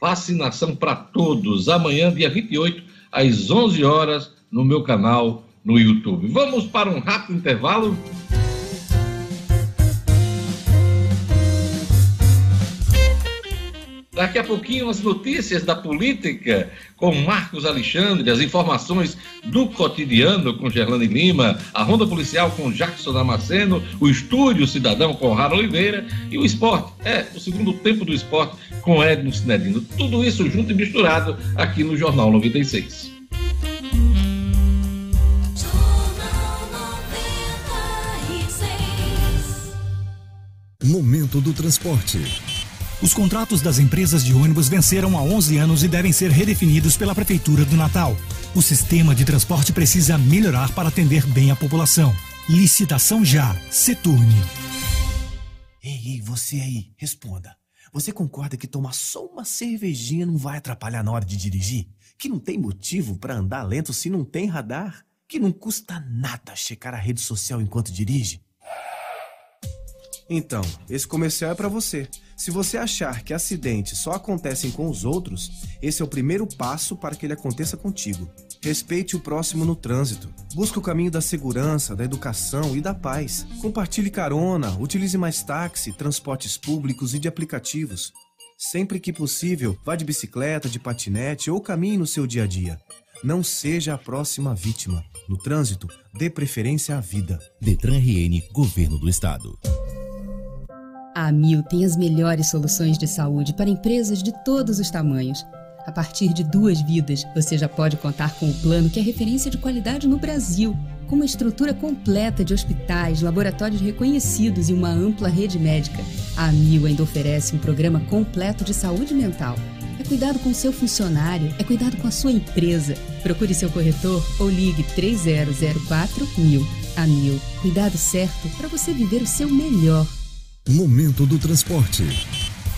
vacinação para todos. Amanhã, dia 28, às 11 horas, no meu canal no YouTube. Vamos para um rápido intervalo. Daqui a pouquinho as notícias da política com Marcos Alexandre, as informações do cotidiano com Gerlane Lima, a Ronda Policial com Jackson Damasceno, o Estúdio Cidadão com Rara Oliveira e o esporte, é, o segundo tempo do esporte com Edno Sinedino. Tudo isso junto e misturado aqui no Jornal 96.
Momento do transporte.
Os contratos das empresas de ônibus venceram há 11 anos e devem ser redefinidos pela Prefeitura do Natal. O sistema de transporte precisa melhorar para atender bem a população. Licitação já. Seturne.
Ei, ei, você aí, responda. Você concorda que tomar só uma cervejinha não vai atrapalhar na hora de dirigir? Que não tem motivo para andar lento se não tem radar? Que não custa nada checar a rede social enquanto dirige? Então, esse comercial é para você. Se você achar que acidentes só acontecem com os outros, esse é o primeiro passo para que ele aconteça contigo. Respeite o próximo no trânsito. Busque o caminho da segurança, da educação e da paz. Compartilhe carona, utilize mais táxi, transportes públicos e de aplicativos. Sempre que possível, vá de bicicleta, de patinete ou caminhe no seu dia a dia. Não seja a próxima vítima. No trânsito, dê preferência à vida.
Detran RN, Governo do Estado.
A Amil tem as melhores soluções de saúde para empresas de todos os tamanhos. A partir de duas vidas, você já pode contar com o plano que é referência de qualidade no Brasil, com uma estrutura completa de hospitais, laboratórios reconhecidos e uma ampla rede médica. A Amil ainda oferece um programa completo de saúde mental. É cuidado com seu funcionário, é cuidado com a sua empresa. Procure seu corretor ou ligue 3004 mil. A cuidado certo para você viver o seu melhor.
Momento do transporte.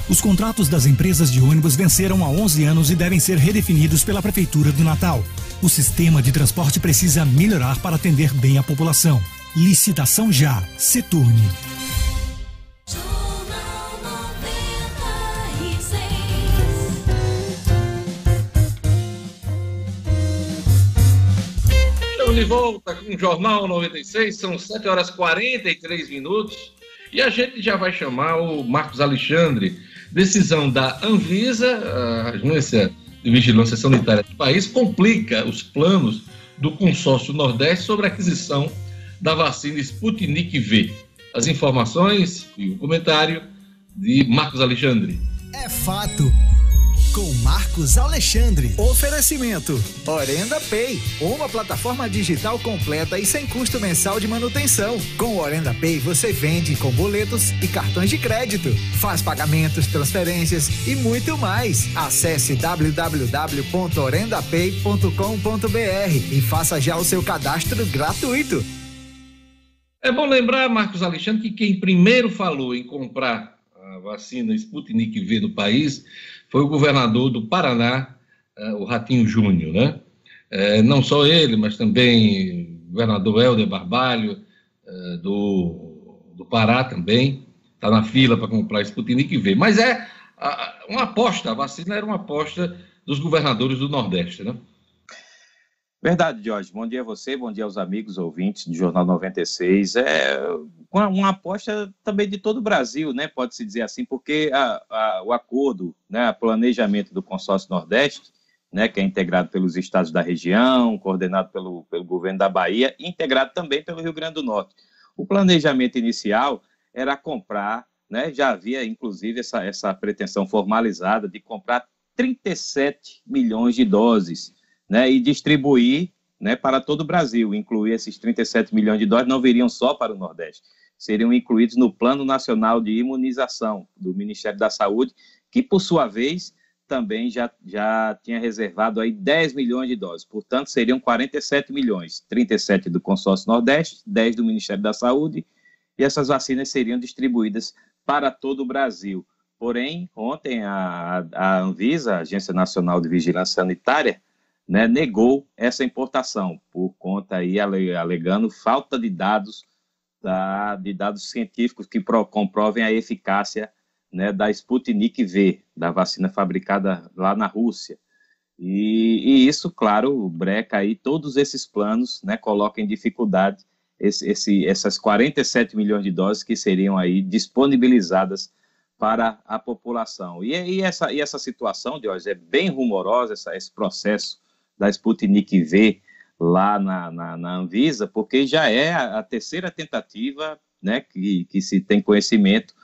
Os contratos das empresas de ônibus venceram há 11 anos e devem ser redefinidos pela Prefeitura do Natal. O sistema de transporte precisa melhorar para atender bem a população. Licitação já. Seturne.
Estamos de volta com o Jornal 96, são 7 horas 43 minutos. E a gente já vai chamar o Marcos Alexandre. Decisão da Anvisa, a Agência de Vigilância Sanitária do país, complica os planos do consórcio Nordeste sobre a aquisição da vacina Sputnik V. As informações e o comentário de Marcos Alexandre.
É fato com Marcos Alexandre. Oferecimento: Orenda Pay, uma plataforma digital completa e sem custo mensal de manutenção. Com Orenda Pay você vende com boletos e cartões de crédito, faz pagamentos, transferências e muito mais. Acesse www.orendapay.com.br e faça já o seu cadastro gratuito.
É bom lembrar, Marcos Alexandre, que quem primeiro falou em comprar a vacina Sputnik V no país foi o governador do Paraná, uh, o Ratinho Júnior, né? Uh, não só ele, mas também o governador Helder Barbalho, uh, do, do Pará também, está na fila para comprar Sputnik V. Mas é uma aposta, a vacina era uma aposta dos governadores do Nordeste, né?
Verdade, Jorge. Bom dia a você, bom dia aos amigos ouvintes do Jornal 96. É uma, aposta também de todo o Brasil, né? Pode-se dizer assim, porque a, a, o acordo, né, o planejamento do consórcio Nordeste, né, que é integrado pelos estados da região, coordenado pelo, pelo governo da Bahia, integrado também pelo Rio Grande do Norte. O planejamento inicial era comprar, né, já havia inclusive essa, essa pretensão formalizada de comprar 37 milhões de doses né, e distribuir né, para todo o Brasil. Incluir esses 37 milhões de doses não viriam só para o Nordeste, seriam incluídos no Plano Nacional de Imunização do Ministério da Saúde, que, por sua vez, também já, já tinha reservado aí 10 milhões de doses. Portanto, seriam 47 milhões, 37 do consórcio Nordeste, 10 do Ministério da Saúde, e essas vacinas seriam distribuídas para todo o Brasil. Porém, ontem a, a Anvisa, a Agência Nacional de Vigilância Sanitária, né, negou essa importação por conta aí alegando falta de dados da, de dados científicos que pro, comprovem a eficácia né, da Sputnik V, da vacina fabricada lá na Rússia. E, e, isso, claro, breca aí todos esses planos, né, coloca em dificuldade esse, esse, essas 47 milhões de doses que seriam aí disponibilizadas para a população. E, e essa, e essa situação, de hoje é bem rumorosa, essa, esse processo da Sputnik V lá na, na, na Anvisa, porque já é a, a, terceira tentativa né, que, que se tem conhecimento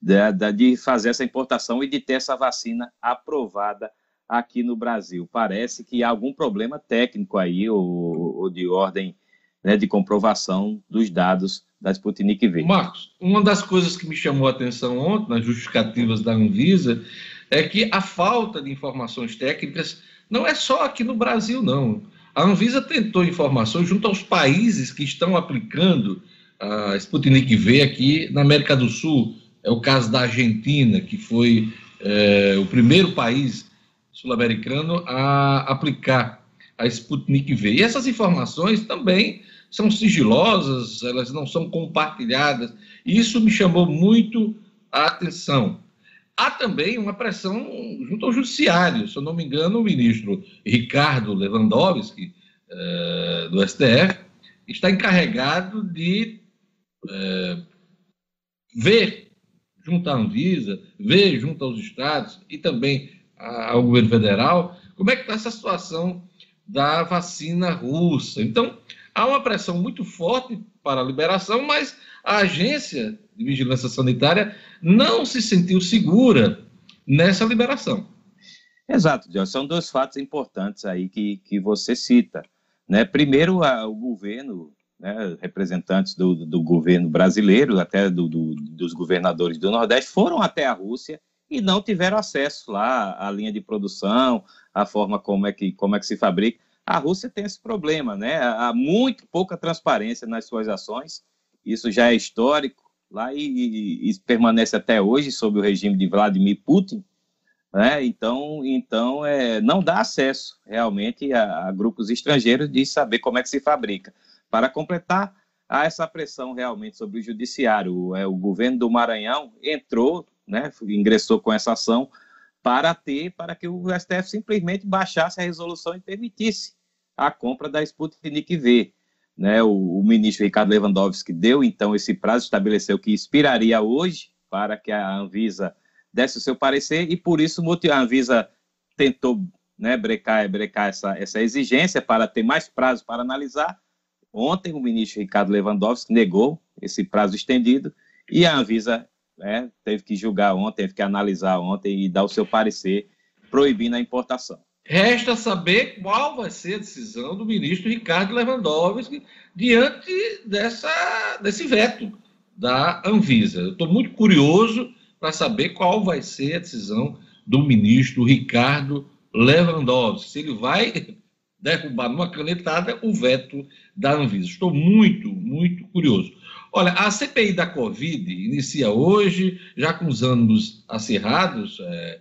de, de fazer essa importação e de ter essa vacina aprovada aqui no Brasil. Parece que há algum problema técnico aí, ou, ou de ordem né, de comprovação dos dados da Sputnik V.
Marcos, uma das coisas que me chamou a atenção ontem, nas justificativas da Anvisa, é que a falta de informações técnicas não é só aqui no Brasil, não. A Anvisa tentou informações junto aos países que estão aplicando a Sputnik V aqui na América do Sul. É o caso da Argentina, que foi é, o primeiro país sul-americano a aplicar a Sputnik V. E essas informações também são sigilosas, elas não são compartilhadas. Isso me chamou muito a atenção. Há também uma pressão junto ao judiciário. Se eu não me engano, o ministro Ricardo Lewandowski, eh, do STF, está encarregado de eh, ver junto à Anvisa, ver junto aos estados e também ao governo federal, como é que está essa situação da vacina russa. Então, há uma pressão muito forte para a liberação, mas a agência de vigilância sanitária não se sentiu segura nessa liberação.
Exato. São dois fatos importantes aí que, que você cita. Né? Primeiro, a, o governo, né, representantes do, do governo brasileiro, até do, do, dos governadores do Nordeste, foram até a Rússia e não tiveram acesso lá à linha de produção, à forma como é que, como é que se fabrica. A Rússia tem esse problema, né? Há muito pouca transparência nas suas ações, isso já é histórico lá e, e, e permanece até hoje sob o regime de Vladimir Putin, né? Então, então é, não dá acesso realmente a, a grupos estrangeiros de saber como é que se fabrica. Para completar, há essa pressão realmente sobre o judiciário. O, é, o governo do Maranhão entrou né, ingressou com essa ação para ter, para que o STF simplesmente baixasse a resolução e permitisse a compra da Sputnik V. Né, o, o, ministro Ricardo Lewandowski deu então esse prazo, estabeleceu que expiraria hoje para que a Anvisa desse o seu parecer e por isso a Anvisa tentou né, brecar, brecar essa, essa exigência para ter mais prazo para analisar. Ontem o ministro Ricardo Lewandowski negou esse prazo estendido e a Anvisa né, teve que julgar ontem, teve que analisar ontem e dar o seu parecer proibindo a importação.
Resta saber qual vai ser a decisão do ministro Ricardo Lewandowski diante dessa, desse veto da Anvisa. Eu estou muito curioso para saber qual vai ser a decisão do ministro Ricardo Lewandowski, se ele vai [LAUGHS] derrubar numa canetada o veto da Anvisa. Estou muito, muito curioso. Olha, a CPI da Covid inicia hoje, já com os anos acirrados, é,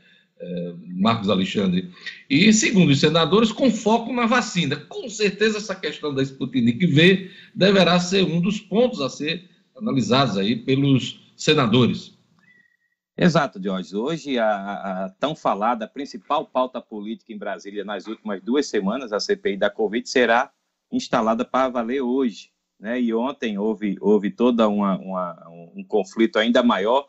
Marcos Alexandre, e segundo os senadores, com foco na vacina. Com certeza essa questão da Sputnik V deverá ser um dos pontos a ser analisados aí pelos senadores.
Exato, Jorge. Hoje, a, a, tão falada principal pauta política em Brasília nas últimas duas semanas, a CPI da Covid, será instalada para valer hoje né? E ontem houve, houve toda uma, uma um conflito ainda maior,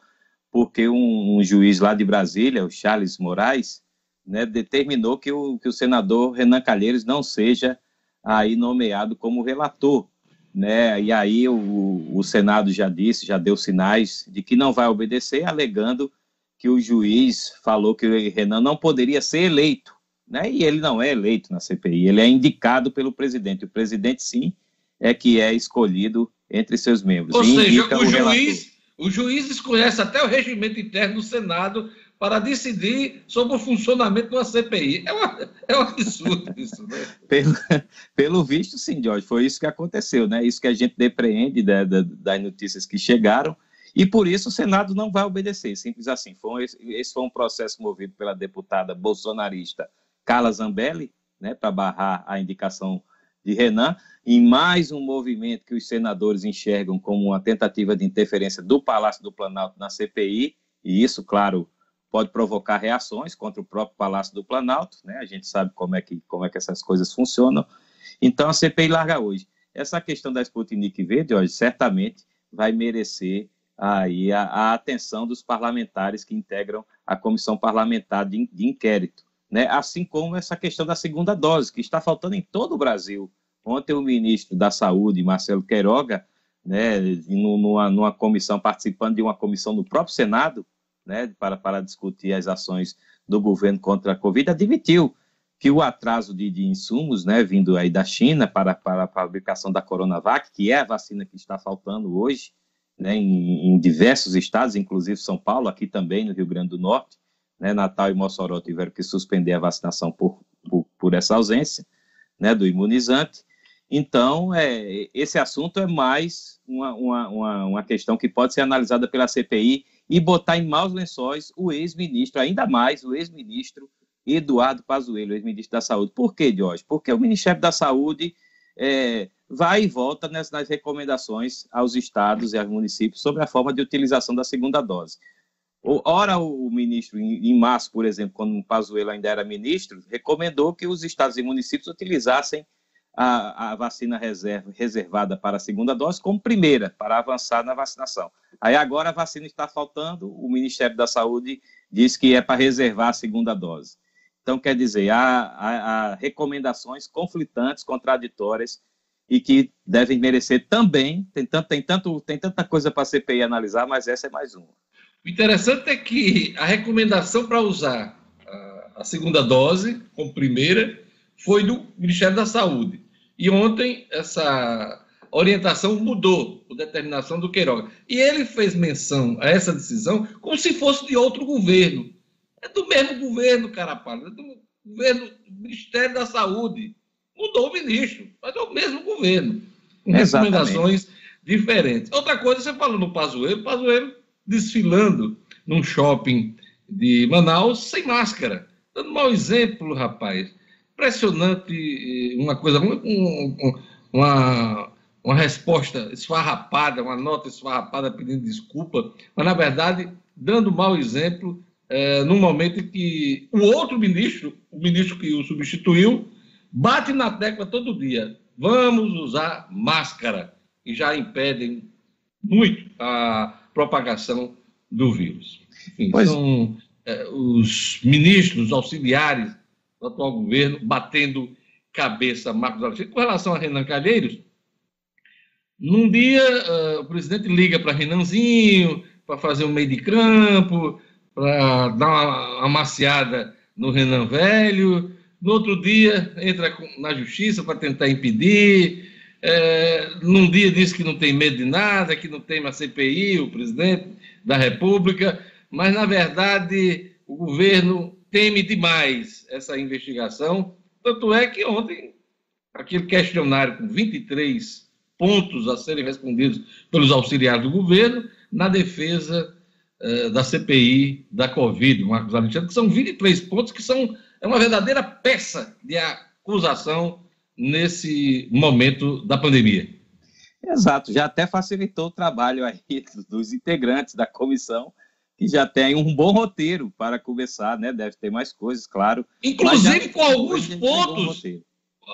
porque um, um, juiz lá de Brasília, o Charles Moraes, né, determinou que o, que o senador Renan Calheiros não seja aí nomeado como relator, né? E aí o, o Senado já disse, já deu sinais de que não vai obedecer, alegando que o juiz falou que o Renan não poderia ser eleito, né? E ele não é eleito na CPI, ele é indicado pelo presidente. O presidente sim é que é escolhido entre seus membros.
Ou seja, o, o juiz, o juiz desconhece até o regimento interno do Senado para decidir sobre o funcionamento de uma CPI. É, uma, é um absurdo [LAUGHS] isso, né?
pelo, pelo visto, sim, Jorge, foi isso que aconteceu, né? Isso que a gente depreende da, da, das notícias que chegaram. E por isso o Senado não vai obedecer, simples assim. Foi, esse foi um processo movido pela deputada bolsonarista Carla Zambelli, né, para barrar a indicação de Renan, em mais um movimento que os senadores enxergam como uma tentativa de interferência do Palácio do Planalto na CPI, e isso, claro, pode provocar reações contra o próprio Palácio do Planalto, né? A gente sabe como é que, como é que essas coisas funcionam. Então a CPI larga hoje. Essa questão da Sputnik V, hoje certamente vai merecer aí a, a, atenção dos parlamentares que integram a comissão parlamentar de, de inquérito, né? Assim como essa questão da segunda dose, que está faltando em todo o Brasil. Ontem o ministro da Saúde, Marcelo Queiroga, né, numa, numa comissão, participando de uma comissão do próprio Senado, né, para, para discutir as ações do governo contra a Covid, admitiu que o atraso de, de insumos, né, vindo aí da China para, para a fabricação da Coronavac, que é a vacina que está faltando hoje, né, em, em, diversos estados, inclusive São Paulo, aqui também no Rio Grande do Norte, né, Natal e Mossoró tiveram que suspender a vacinação por, por, por essa ausência né, do imunizante. Então, é, esse assunto é mais uma, uma, uma, questão que pode ser analisada pela CPI e botar em maus lençóis o ex-ministro, ainda mais o ex-ministro Eduardo Pazuello, ex-ministro da Saúde. Por quê, Jorge? Porque o Ministério da Saúde é, vai e volta nas, nas, recomendações aos estados e aos municípios sobre a forma de utilização da segunda dose. Ora, o ministro, em, março, por exemplo, quando o Pazuello ainda era ministro, recomendou que os estados e municípios utilizassem a, a vacina reserva, reservada para a segunda dose como primeira, para avançar na vacinação. Aí agora a vacina está faltando, o Ministério da Saúde diz que é para reservar a segunda dose. Então, quer dizer, há, há, há recomendações conflitantes, contraditórias, e que devem merecer também. Tem, tanto, tem, tanto, tem tanta coisa para a CPI analisar, mas essa é mais uma.
O interessante é que a recomendação para usar a, a segunda dose como primeira foi do Ministério da Saúde. E ontem essa orientação mudou, por determinação do Queiroga. E ele fez menção a essa decisão como se fosse de outro governo. É do mesmo governo, Carapalho, é do governo do Ministério da Saúde. Mudou o ministro, mas é o mesmo governo, com recomendações diferentes. Outra coisa, você falou no Pazuello, Pazuello desfilando num shopping de Manaus sem máscara. Dando mau exemplo, rapaz. Impressionante, uma coisa, um, uma, uma resposta esfarrapada, uma nota esfarrapada pedindo desculpa, mas, na verdade, dando mau exemplo é, num momento em que o outro ministro, o ministro que o substituiu, bate na tecla todo dia. Vamos usar máscara. E já impedem muito a propagação do vírus. Enfim, pois... são é, os ministros auxiliares do atual governo batendo cabeça Marcos Alexandre. Com relação a Renan Calheiros, num dia uh, o presidente liga para Renanzinho para fazer um meio de campo, para dar uma amaciada no Renan Velho. No outro dia entra na justiça para tentar impedir. É, num dia diz que não tem medo de nada, que não tem uma CPI, o presidente da República, mas na verdade o governo teme demais essa investigação. Tanto é que ontem, aquele questionário com 23 pontos a serem respondidos pelos auxiliares do governo, na defesa eh, da CPI da Covid, Marcos Alexandre, que são 23 pontos que são é uma verdadeira peça de acusação nesse momento da pandemia.
Exato, já até facilitou o trabalho aí [LAUGHS] dos integrantes da comissão, que já tem um bom roteiro para começar, né? Deve ter mais coisas, claro.
Inclusive com alguns pontos,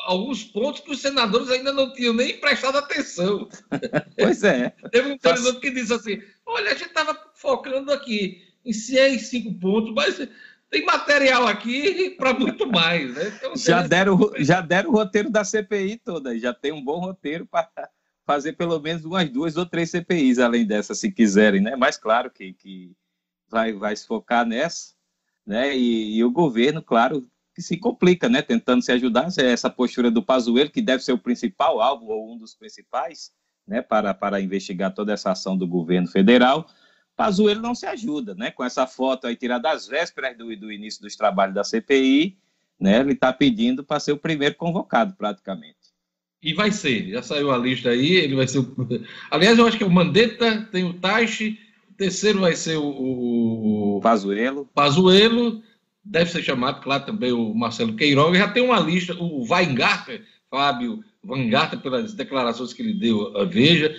alguns pontos que os senadores ainda não tinham nem prestado atenção. [LAUGHS]
Pois é.
Teve um senador que disse assim: olha, a gente estava focando aqui em seis, cinco pontos, mas tem material aqui para muito mais, né?
Então, já, deram, já deram o roteiro da CPI toda, já tem um bom roteiro para [LAUGHS] fazer pelo menos umas duas ou três CPIs além dessa, se quiserem, né? Mas claro que, que vai, vai se focar nessa, né? E, e o governo, claro, que se complica, né? Tentando se ajudar, essa postura do Pazuello, que deve ser o principal alvo ou um dos principais, né? Para, para investigar toda essa ação do governo federal Pazuello não se ajuda, né? Com essa foto aí tirada às vésperas do, do início dos trabalhos da CPI, né? Ele está pedindo para ser o primeiro convocado, praticamente.
E vai ser, já saiu a lista aí, ele vai ser o... Aliás, eu acho que é o Mandetta, tem o Taishi Terceiro vai ser o, o
Pazuello.
Pazuello, deve ser chamado, claro, também o Marcelo Queiroga. Já tem uma lista, o Weingarten, Fábio Weingarten, pelas declarações que ele deu a Veja.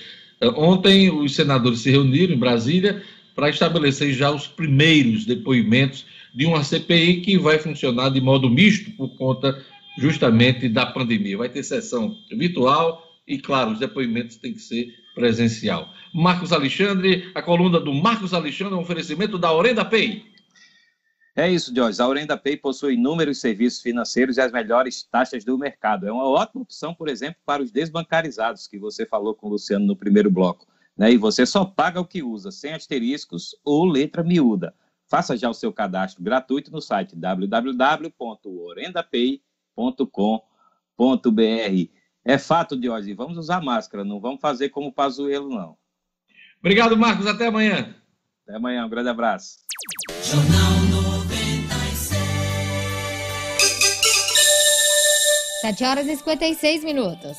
Ontem os senadores se reuniram em Brasília para estabelecer já os primeiros depoimentos de uma CPI que vai funcionar de modo misto por conta justamente da pandemia. Vai ter sessão virtual e, claro, os depoimentos têm que ser presencial. Marcos Alexandre, a coluna do Marcos Alexandre, um oferecimento da Orenda Pay.
É isso, Jorge. A Orenda Pay possui inúmeros serviços financeiros e as melhores taxas do mercado. É uma ótima opção, por exemplo, para os desbancarizados, que você falou com o Luciano no primeiro bloco. Né? E você só paga o que usa, sem asteriscos ou letra miúda. Faça já o seu cadastro gratuito no site www.orendapay.com.br. É fato, Jorge. Vamos usar máscara, não vamos fazer como o Pazuelo, não.
Obrigado, Marcos. Até amanhã.
Até amanhã. Um grande abraço.
Jornal 7 horas e 56 minutos.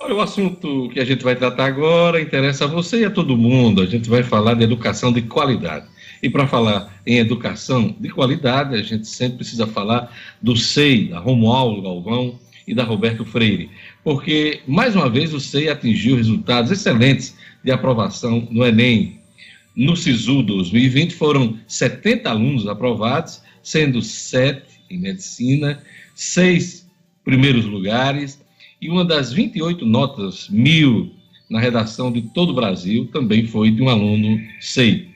Olha, o assunto que a gente vai tratar agora interessa a você e a todo mundo. A gente vai falar de educação de qualidade. E para falar em educação de qualidade, a gente sempre precisa falar do SEI, da Romualdo Galvão e da Roberto Freire. Porque, mais uma vez, o SEI atingiu resultados excelentes de aprovação no Enem. No SISU 2020 foram 70 alunos aprovados, sendo 7 em medicina, 6 primeiros lugares, e uma das 28 notas mil na redação de todo o Brasil também foi de um aluno SEI.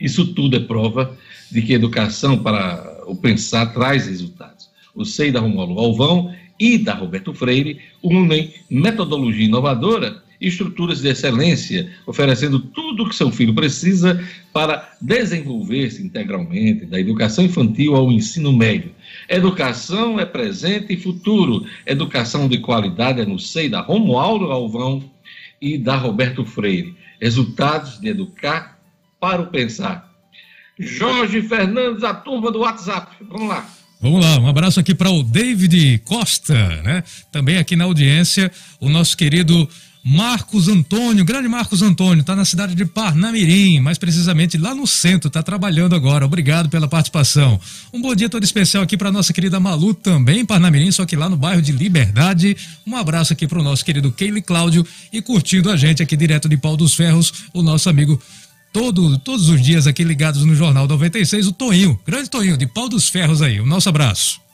Isso tudo é prova de que educação para o pensar traz resultados. O SEI da Romulo Alvão e da Roberto Freire unem metodologia inovadora estruturas de excelência, oferecendo tudo o que seu filho precisa para desenvolver-se integralmente, da educação infantil ao ensino médio. Educação é presente e futuro. Educação de qualidade é no seio da Romualdo Galvão e da Roberto Freire. Resultados de educar para o pensar. Jorge Fernandes, a turma do WhatsApp. Vamos lá.
Vamos lá, um abraço aqui para o David Costa, né? Também aqui na audiência, o nosso querido Marcos Antônio, grande Marcos Antônio, está na cidade de Parnamirim, mais precisamente lá no centro, está trabalhando agora. Obrigado pela participação. Um bom dia todo especial aqui para nossa querida Malu, também em Parnamirim, só que lá no bairro de Liberdade. Um abraço aqui para o nosso querido Keile Cláudio e curtindo a gente aqui direto de Pau dos Ferros, o nosso amigo todo, todos os dias aqui ligados no Jornal 96, o Toinho, grande Toinho de Pau dos Ferros aí. O nosso abraço.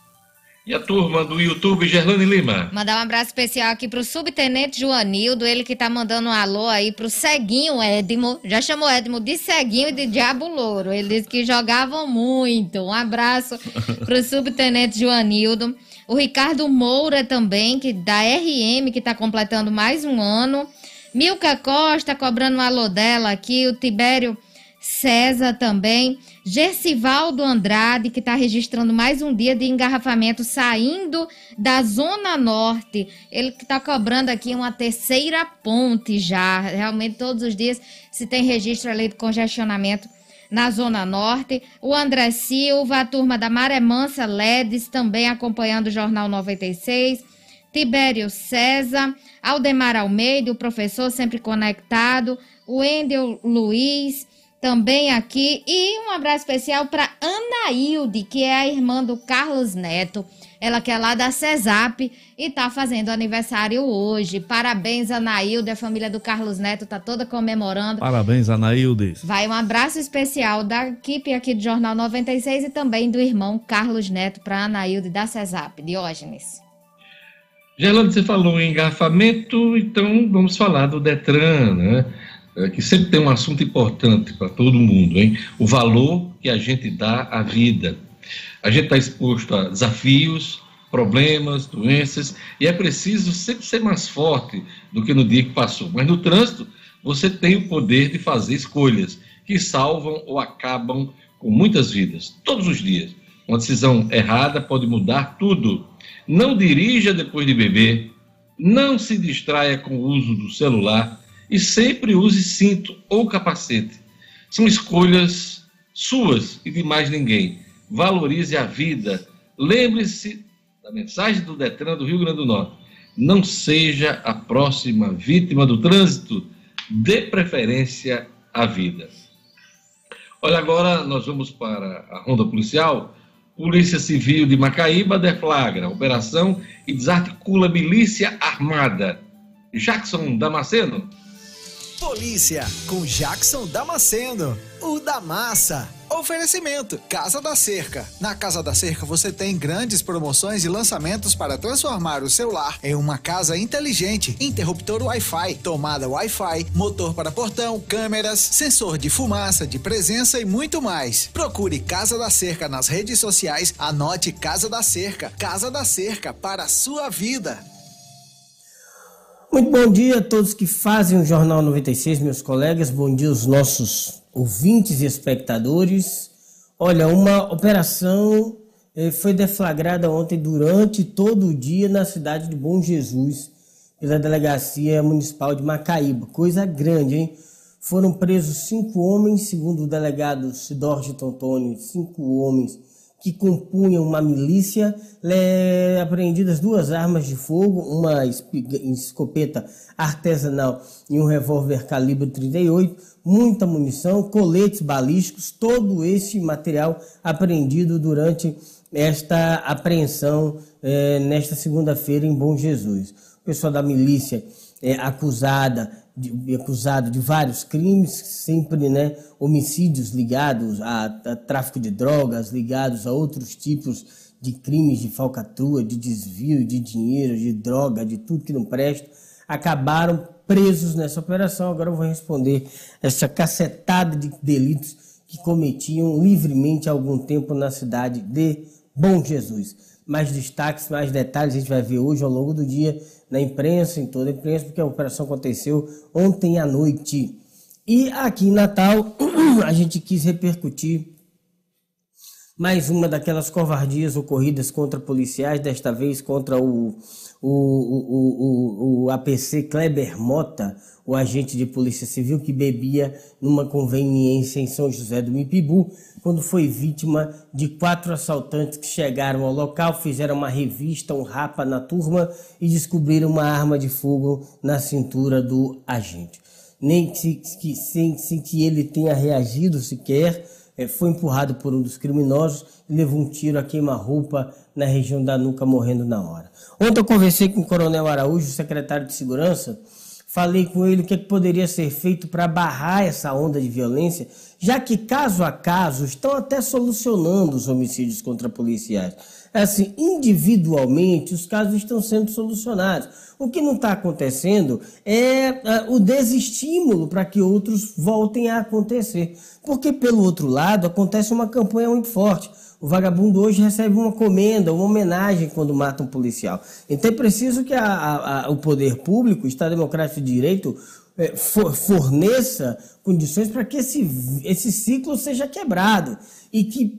E a turma do YouTube, Gerlane Lima.
Mandar um abraço especial aqui pro subtenente Joanildo, ele que tá mandando um alô aí pro ceguinho Edmo. Já chamou Edmo de ceguinho e de diabo louro. Ele disse que jogavam muito. Um abraço pro [LAUGHS] subtenente Joanildo. O Ricardo Moura também, que da RM, que tá completando mais um ano. Milka Costa cobrando um alô dela aqui. O Tibério César também. Gercivaldo Andrade, que está registrando mais um dia de engarrafamento saindo da Zona Norte. Ele que está cobrando aqui uma terceira ponte já. Realmente, todos os dias se tem registro ali de congestionamento na Zona Norte. O André Silva, a turma da Maré Mansa Ledes, também acompanhando o Jornal 96. Tibério César, Aldemar Almeida, o professor sempre conectado. O Endel Luiz também aqui. E um abraço especial para Anaílde, que é a irmã do Carlos Neto. Ela que é lá da CESAP e tá fazendo aniversário hoje. Parabéns, Anaílde. A família do Carlos Neto tá toda comemorando.
Parabéns, Anaílde.
Vai um abraço especial da equipe aqui do Jornal 96 e também do irmão Carlos Neto para Anaílde da CESAP. Diógenes.
Gerlando, você falou em engarrafamento, então vamos falar do Detran, né? É, que sempre tem um assunto importante para todo mundo, hein? O valor que a gente dá à vida. A gente está exposto a desafios, problemas, doenças, e é preciso sempre ser mais forte do que no dia que passou. Mas no trânsito, você tem o poder de fazer escolhas que salvam ou acabam com muitas vidas, todos os dias. Uma decisão errada pode mudar tudo. Não dirija depois de beber, não se distraia com o uso do celular e sempre use cinto ou capacete. São escolhas suas e de mais ninguém. Valorize a vida. Lembre-se da mensagem do Detran do Rio Grande do Norte. Não seja a próxima vítima do trânsito, dê preferência à vida. Olha, agora nós vamos para a ronda policial. Polícia Civil de Macaíba deflagra operação e desarticula milícia armada. Jackson Damasceno.
Polícia com Jackson Damasceno, o da massa. Oferecimento: Casa da Cerca. Na Casa da Cerca você tem grandes promoções e lançamentos para transformar o seu lar em uma casa inteligente. Interruptor Wi-Fi, tomada Wi-Fi, motor para portão, câmeras, sensor de fumaça, de presença e muito mais. Procure Casa da Cerca nas redes sociais. Anote Casa da Cerca. Casa da Cerca para a sua vida.
Muito bom dia a todos que fazem o Jornal 96, meus colegas. Bom dia aos nossos ouvintes e espectadores. Olha, uma operação eh, foi deflagrada ontem durante todo o dia na cidade de Bom Jesus, pela Delegacia Municipal de Macaíba. Coisa grande, hein? Foram presos cinco homens, segundo o delegado Sidorge Tontoni, cinco homens que compunham uma milícia, é, apreendidas duas armas de fogo, uma escopeta artesanal e um revólver calibre 38, muita munição, coletes balísticos, todo esse material apreendido durante esta apreensão é, nesta segunda-feira em Bom Jesus. O pessoal da milícia é, acusada de, acusado de vários crimes, sempre né, homicídios ligados a, a, tráfico de drogas, ligados a outros tipos de crimes de falcatrua, de desvio de dinheiro, de droga, de tudo que não presta, acabaram presos nessa operação. Agora eu vou responder essa cacetada de delitos que cometiam livremente há algum tempo na cidade de Bom Jesus mais destaques, mais detalhes a gente vai ver hoje ao longo do dia na imprensa, em toda a imprensa, porque a operação aconteceu ontem à noite. E aqui em Natal, [CLEARS THROAT] a gente quis repercutir mais uma daquelas covardias ocorridas contra policiais, desta vez contra o, o, o, o, o APC Kleber Mota, o agente de polícia civil que bebia numa conveniência em São José do Mipibu, quando foi vítima de quatro assaltantes que chegaram ao local, fizeram uma revista, um rapa na turma e descobriram uma arma de fogo na cintura do agente. Nem que, que sem, sem que ele tenha reagido sequer, é, foi empurrado por um dos criminosos e levou um tiro a queima-roupa na região da nuca, morrendo na hora. Ontem eu conversei com o Coronel Araújo, secretário de Segurança, falei com ele o que, é que poderia ser feito para barrar essa onda de violência, já que caso a caso estão até solucionando os homicídios contra policiais. Assim, individualmente, os casos estão sendo solucionados. O que não está acontecendo é uh, o desestímulo para que outros voltem a acontecer. Porque, pelo outro lado, acontece uma campanha muito forte. O vagabundo hoje recebe uma comenda, uma homenagem quando mata um policial. Então é preciso que a, a, a, o poder público, o Estado Democrático de Direito, é, forneça condições para que esse, esse ciclo seja quebrado e que,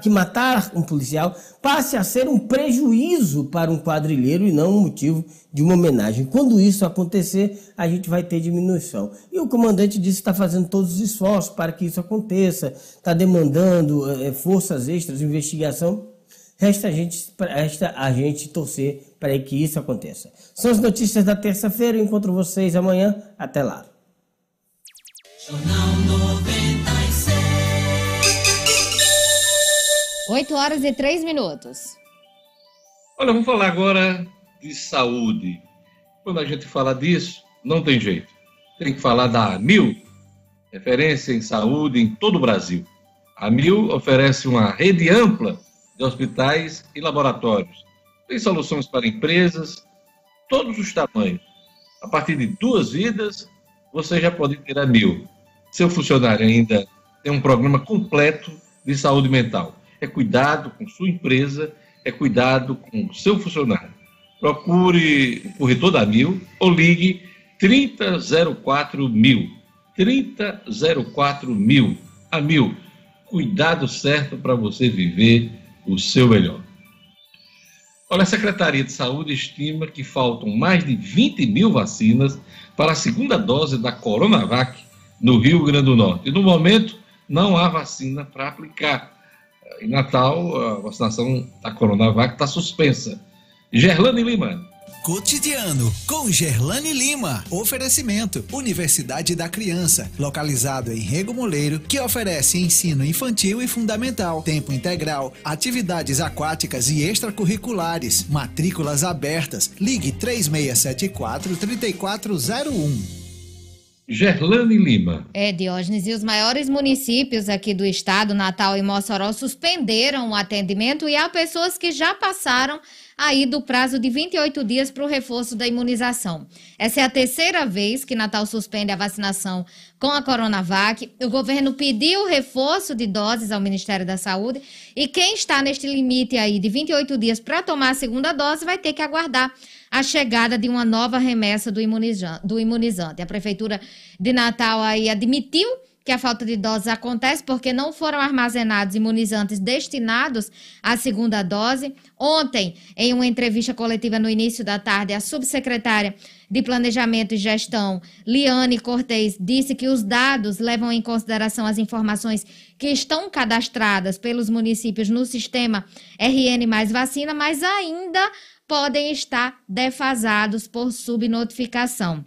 que matar um policial passe a ser um prejuízo para um quadrilheiro e não um motivo de uma homenagem. Quando isso acontecer, a gente vai ter diminuição. E o comandante disse que está fazendo todos os esforços para que isso aconteça, está demandando é, forças extras, investigação. Resta a gente, resta a gente torcer para que isso aconteça. São as notícias da terça-feira. Encontro vocês amanhã. Até lá. Jornal
8 horas e 3 minutos.
Olha, vamos falar agora de saúde. Quando a gente fala disso, não tem jeito. Tem que falar da AMIL, referência em saúde em todo o Brasil. A AMIL oferece uma rede ampla de hospitais e laboratórios. Tem soluções para empresas, todos os tamanhos. A partir de duas vidas, você já pode ter a AMIL. Seu funcionário ainda tem um programa completo de saúde mental é cuidado com sua empresa, é cuidado com seu funcionário. Procure o corretor da Mil ou ligue 3004 mil. 3004 mil. A Mil, cuidado certo para você viver o seu melhor. Olha, a Secretaria de Saúde estima que faltam mais de 20 mil vacinas para a segunda dose da Coronavac no Rio Grande do Norte. E no momento, não há vacina para aplicar em Natal, a vacinação da Coronavac está suspensa. Gerlane Lima.
Cotidiano com Gerlane Lima. Oferecimento: Universidade da Criança, localizado em Rego Moleiro, que oferece ensino infantil e fundamental, tempo integral, atividades aquáticas e extracurriculares, matrículas abertas. Ligue 3674 3401.
Gerlane Lima.
É, Diógenes, e os maiores municípios aqui do estado, Natal e Mossoró, suspenderam o atendimento e há pessoas que já passaram aí do prazo de 28 dias para o reforço da imunização. Essa é a terceira vez que Natal suspende a vacinação com a Coronavac. O governo pediu reforço de doses ao Ministério da Saúde e quem está neste limite aí de 28 dias para tomar a segunda dose vai ter que aguardar a chegada de uma nova remessa do imunizante. Do imunizante. A Prefeitura de Natal aí admitiu que a falta de doses acontece porque não foram armazenados imunizantes destinados à segunda dose. Ontem, em uma entrevista coletiva no início da tarde, a subsecretária de Planejamento e Gestão, Liane Cortez, disse que os dados levam em consideração as informações que estão cadastradas pelos municípios no sistema RN mais vacina, mas ainda podem estar defasados por subnotificação.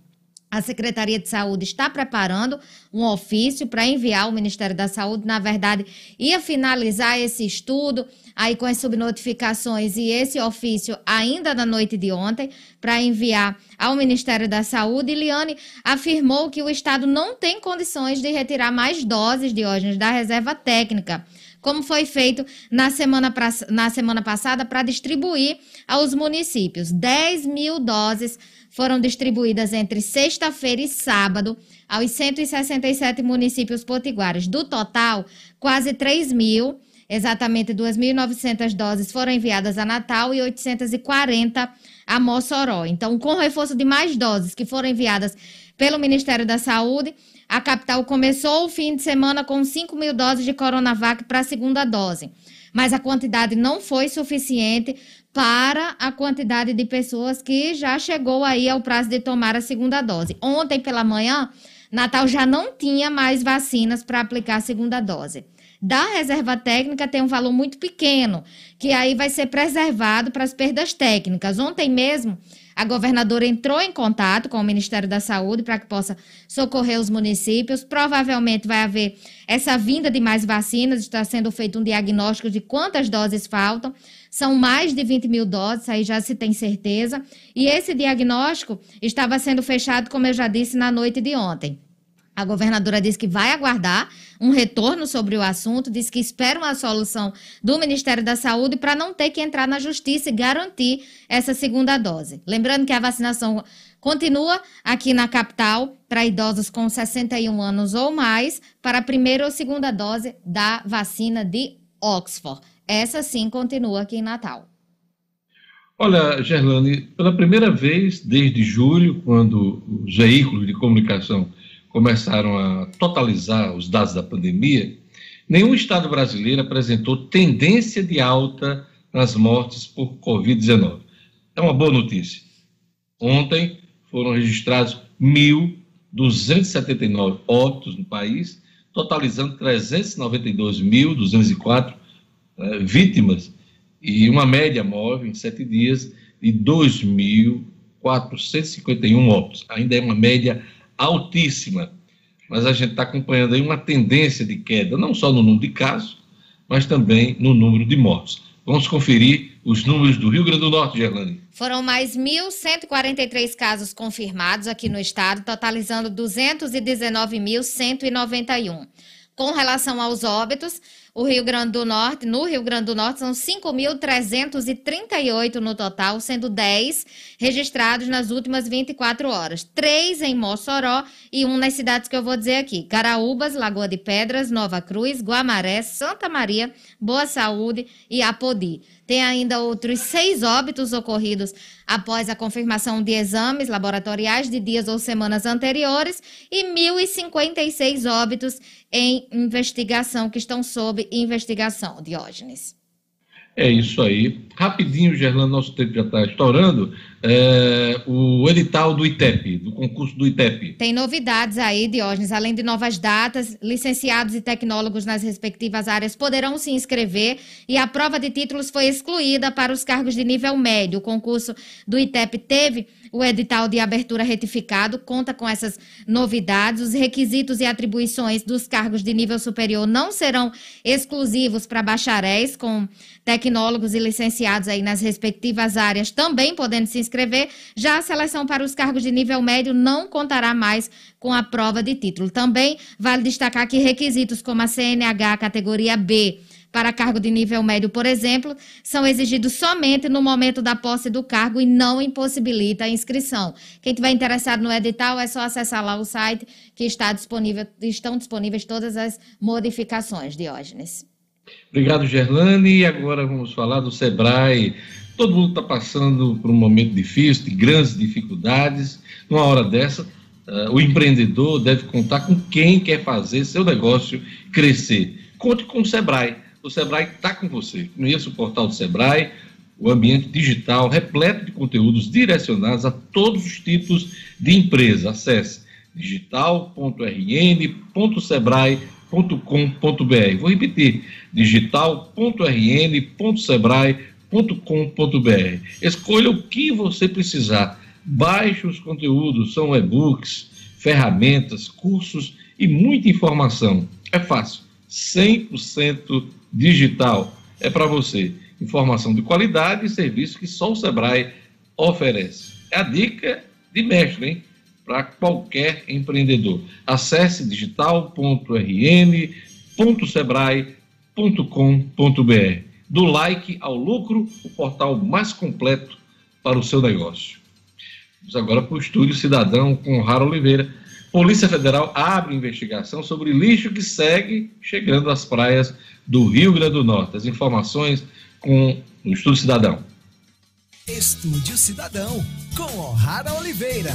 A Secretaria de Saúde está preparando um ofício para enviar ao Ministério da Saúde. Na verdade, ia finalizar esse estudo aí com as subnotificações e esse ofício ainda na noite de ontem para enviar ao Ministério da Saúde. Liane afirmou que o Estado não tem condições de retirar mais doses de órgãos da reserva técnica como foi feito na semana, na semana passada para distribuir aos municípios. 10 mil doses foram distribuídas entre sexta-feira e sábado aos 167 municípios potiguares. Do total, quase 3 mil, exatamente 2.900 doses foram enviadas a Natal e 840 a Mossoró. Então, com reforço de mais doses que foram enviadas pelo Ministério da Saúde, a capital começou o fim de semana com 5 mil doses de Coronavac para a segunda dose. Mas a quantidade não foi suficiente para a quantidade de pessoas que já chegou aí ao prazo de tomar a segunda dose. Ontem pela manhã, Natal já não tinha mais vacinas para aplicar a segunda dose. Da reserva técnica tem um valor muito pequeno, que aí vai ser preservado para as perdas técnicas. Ontem mesmo, a governadora entrou em contato com o Ministério da Saúde para que possa socorrer os municípios. Provavelmente vai haver essa vinda de mais vacinas, está sendo feito um diagnóstico de quantas doses faltam. São mais de 20 mil doses, aí já se tem certeza. E esse diagnóstico estava sendo fechado, como eu já disse, na noite de ontem. A governadora disse que vai aguardar um retorno sobre o assunto, disse que espera uma solução do Ministério da Saúde para não ter que entrar na justiça e garantir essa segunda dose. Lembrando que a vacinação continua aqui na capital para idosos com 61 anos ou mais para a primeira ou segunda dose da vacina de Oxford. Essa sim continua aqui em Natal.
Olha, Gerlane, pela primeira vez desde julho, quando os veículos de comunicação começaram a totalizar os dados da pandemia, nenhum estado brasileiro apresentou tendência de alta nas mortes por Covid-19. É uma boa notícia. Ontem foram registrados 1.279 óbitos no país, totalizando 392.204 eh, vítimas e uma média móvel em sete dias de 2.451 óbitos. Ainda é uma média altíssima, mas a gente está acompanhando aí uma tendência de queda, não só no número de casos, mas também no número de mortos. Vamos conferir os números do Rio Grande do Norte, Gerlane.
Foram mais 1.143 casos confirmados aqui no estado, totalizando 219.191. Com relação aos óbitos, o Rio Grande do Norte, no Rio Grande do Norte, são 5.338 no total, sendo 10 registrados nas últimas 24 horas. Três em Mossoró e um nas cidades que eu vou dizer aqui: Caraúbas, Lagoa de Pedras, Nova Cruz, Guamaré, Santa Maria, Boa Saúde e Apodi. Tem ainda outros seis óbitos ocorridos após a confirmação de exames laboratoriais de dias ou semanas anteriores e 1.056 óbitos em investigação, que estão sob investigação, Diógenes.
É isso aí. Rapidinho, Gerlando, nosso tempo já está estourando. é, o edital do ITEP, do concurso do ITEP.
Tem novidades aí, Diógenes. Além de novas datas, licenciados e tecnólogos nas respectivas áreas poderão se inscrever e a prova de títulos foi excluída para os cargos de nível médio. O concurso do ITEP teve o edital de abertura retificado, conta com essas novidades. Os requisitos e atribuições dos cargos de nível superior não serão exclusivos para bacharéis, com tecnólogos e licenciados aí nas respectivas áreas também podendo se inscrever. Já a seleção para os cargos de nível médio não contará mais com a prova de título. Também vale destacar que requisitos como a CNH categoria B para cargo de nível médio, por exemplo, são exigidos somente no momento da posse do cargo e não impossibilita a inscrição. Quem tiver interessado no edital é só acessar lá o site que está disponível, estão disponíveis todas as modificações, Diógenes.
Obrigado, Gerlane. E agora vamos falar do Sebrae. Todo mundo está passando por um momento difícil, de grandes dificuldades. Numa hora dessa, uh, o empreendedor deve contar com quem quer fazer seu negócio crescer. Conte com o Sebrae o Sebrae está com você. Conheça o portal do Sebrae, o ambiente digital repleto de conteúdos direcionados a todos os tipos de empresa. Acesse digital.rn.sebrae.com.br. Vou repetir: digital.rn.sebrae.com.br. Escolha o que você precisar. Baixe os conteúdos, são e-books, ferramentas, cursos e muita informação. É fácil, 100% digital é para você. Informação de qualidade e serviço que só o Sebrae oferece. É a dica de mestre, hein? Para qualquer empreendedor. Acesse digital.rn.sebrae.com.br. Do like ao lucro, o portal mais completo para o seu negócio. Vamos agora para o Estúdio Cidadão com Raro Oliveira. Polícia Federal abre investigação sobre lixo que segue chegando às praias do Rio Grande do Norte. As informações com o Estúdio Cidadão.
Estúdio Cidadão, com O'Hara Oliveira.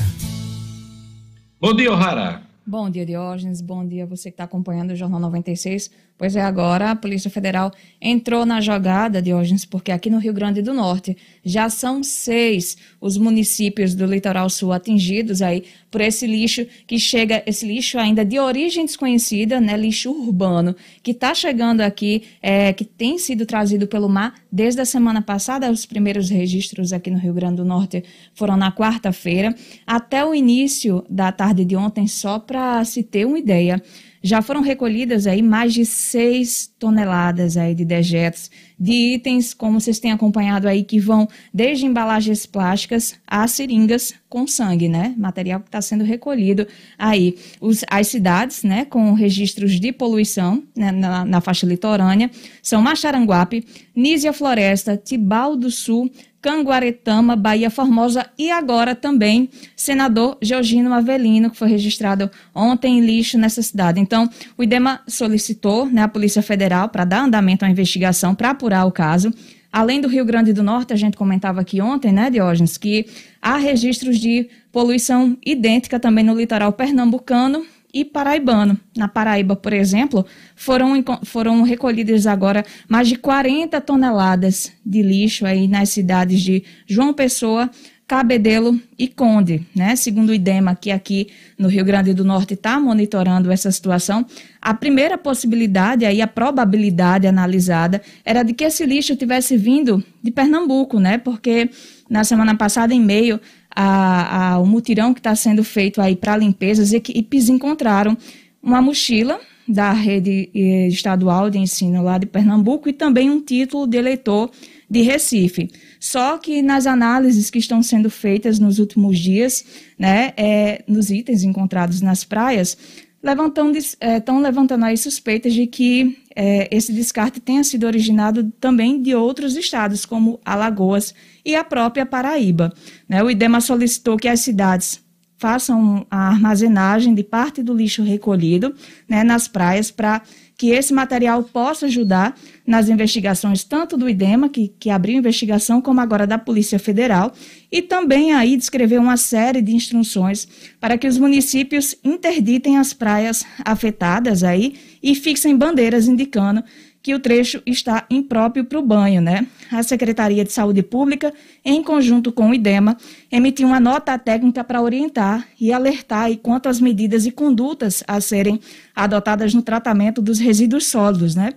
Bom dia, O'Hara.
Bom dia, Diógenes. Bom dia você que está acompanhando o Jornal 96. Pois é, agora a Polícia Federal entrou na jogada, Diógenes, porque aqui no Rio Grande do Norte já são seis os municípios do litoral sul atingidos aí por esse lixo que chega, esse lixo ainda de origem desconhecida, né, lixo urbano, que está chegando aqui, é, que tem sido trazido pelo mar desde a semana passada. Os primeiros registros aqui no Rio Grande do Norte foram na quarta-feira, até o início da tarde de ontem, só para se ter uma ideia já foram recolhidas aí mais de 6 toneladas aí de dejetos, de itens, como vocês têm acompanhado aí, que vão desde embalagens plásticas a seringas com sangue, né? Material que está sendo recolhido aí. Os, as cidades, né, com registros de poluição né, na, na faixa litorânea, são Macharanguape, Nísia Floresta, Tibau do Sul, Canguaretama, Bahia Formosa e agora também senador Georgino Avelino, que foi registrado ontem em lixo nessa cidade. Então, o IDEMA solicitou né, a Polícia Federal para dar andamento à investigação, para apurar o caso. Além do Rio Grande do Norte, a gente comentava aqui ontem, né, Diógenes, que há registros de poluição idêntica também no litoral pernambucano e paraibano. Na Paraíba, por exemplo, foram, foram recolhidas agora mais de 40 toneladas de lixo aí nas cidades de João Pessoa, Cabedelo e Conde, né? Segundo o IDEMA, que aqui no Rio Grande do Norte está monitorando essa situação, a primeira possibilidade, aí a probabilidade analisada, era de que esse lixo tivesse vindo de Pernambuco, né? Porque na semana passada, em meio ao mutirão que está sendo feito aí para limpezas, equipes encontraram uma mochila da rede eh, estadual de ensino lá de Pernambuco e também um título de eleitor de Recife. Só que nas análises que estão sendo feitas nos últimos dias, né, é, nos itens encontrados nas praias, estão é, levantando aí suspeitas de que é, esse descarte tenha sido originado também de outros estados, como Alagoas e a própria Paraíba. Né? O IDEMA solicitou que as cidades façam a armazenagem de parte do lixo recolhido né, nas praias para que esse material possa ajudar nas investigações tanto do IDEMA, que, que abriu investigação, como agora da Polícia Federal, e também aí descrever uma série de instruções para que os municípios interditem as praias afetadas aí e fixem bandeiras indicando que o trecho está impróprio para o banho, né? A Secretaria de Saúde Pública, em conjunto com o IDEMA, emitiu uma nota técnica para orientar e alertar quanto às medidas e condutas a serem adotadas no tratamento dos resíduos sólidos, né?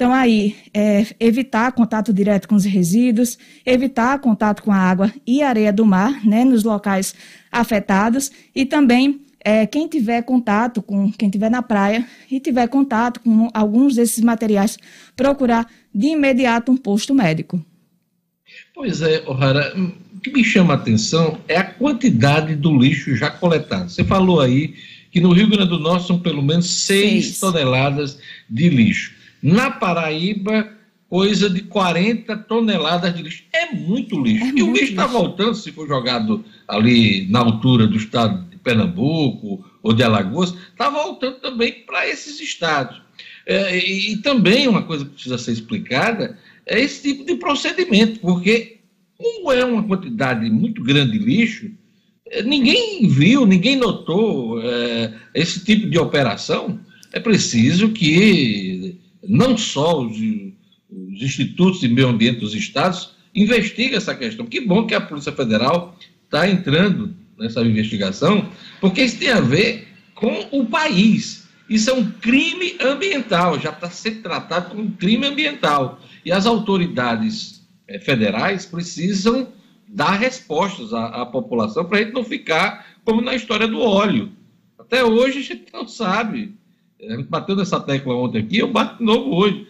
Então, aí, é, evitar contato direto com os resíduos, evitar contato com a água e areia do mar, né, nos locais afetados, e também é, quem tiver contato com, quem tiver na praia e tiver contato com alguns desses materiais, procurar de imediato um posto médico.
Pois é, O'Hara, o que me chama a atenção é a quantidade do lixo já coletado. Você falou aí que no Rio Grande do Norte são pelo menos 6 toneladas de lixo. Na Paraíba, coisa de 40 toneladas de lixo. É muito lixo. É e muito o lixo está voltando, se for jogado ali na altura do estado de Pernambuco ou de Alagoas, está voltando também para esses estados. É, e, e, também uma coisa que precisa ser explicada é esse tipo de procedimento, porque como é uma quantidade muito grande de lixo, é, ninguém viu, ninguém notou é, esse tipo de operação. É preciso que não só os, os institutos de meio ambiente dos estados investigam essa questão. Que bom que a Polícia Federal está entrando nessa investigação, porque isso tem a ver com o país. Isso é um crime ambiental, já está sendo tratado como um crime ambiental. E as autoridades é, federais precisam dar respostas à, à população para a gente não ficar como na história do óleo. Até hoje a gente não sabe a gente bateu nessa tecla ontem aqui, eu bato de novo hoje.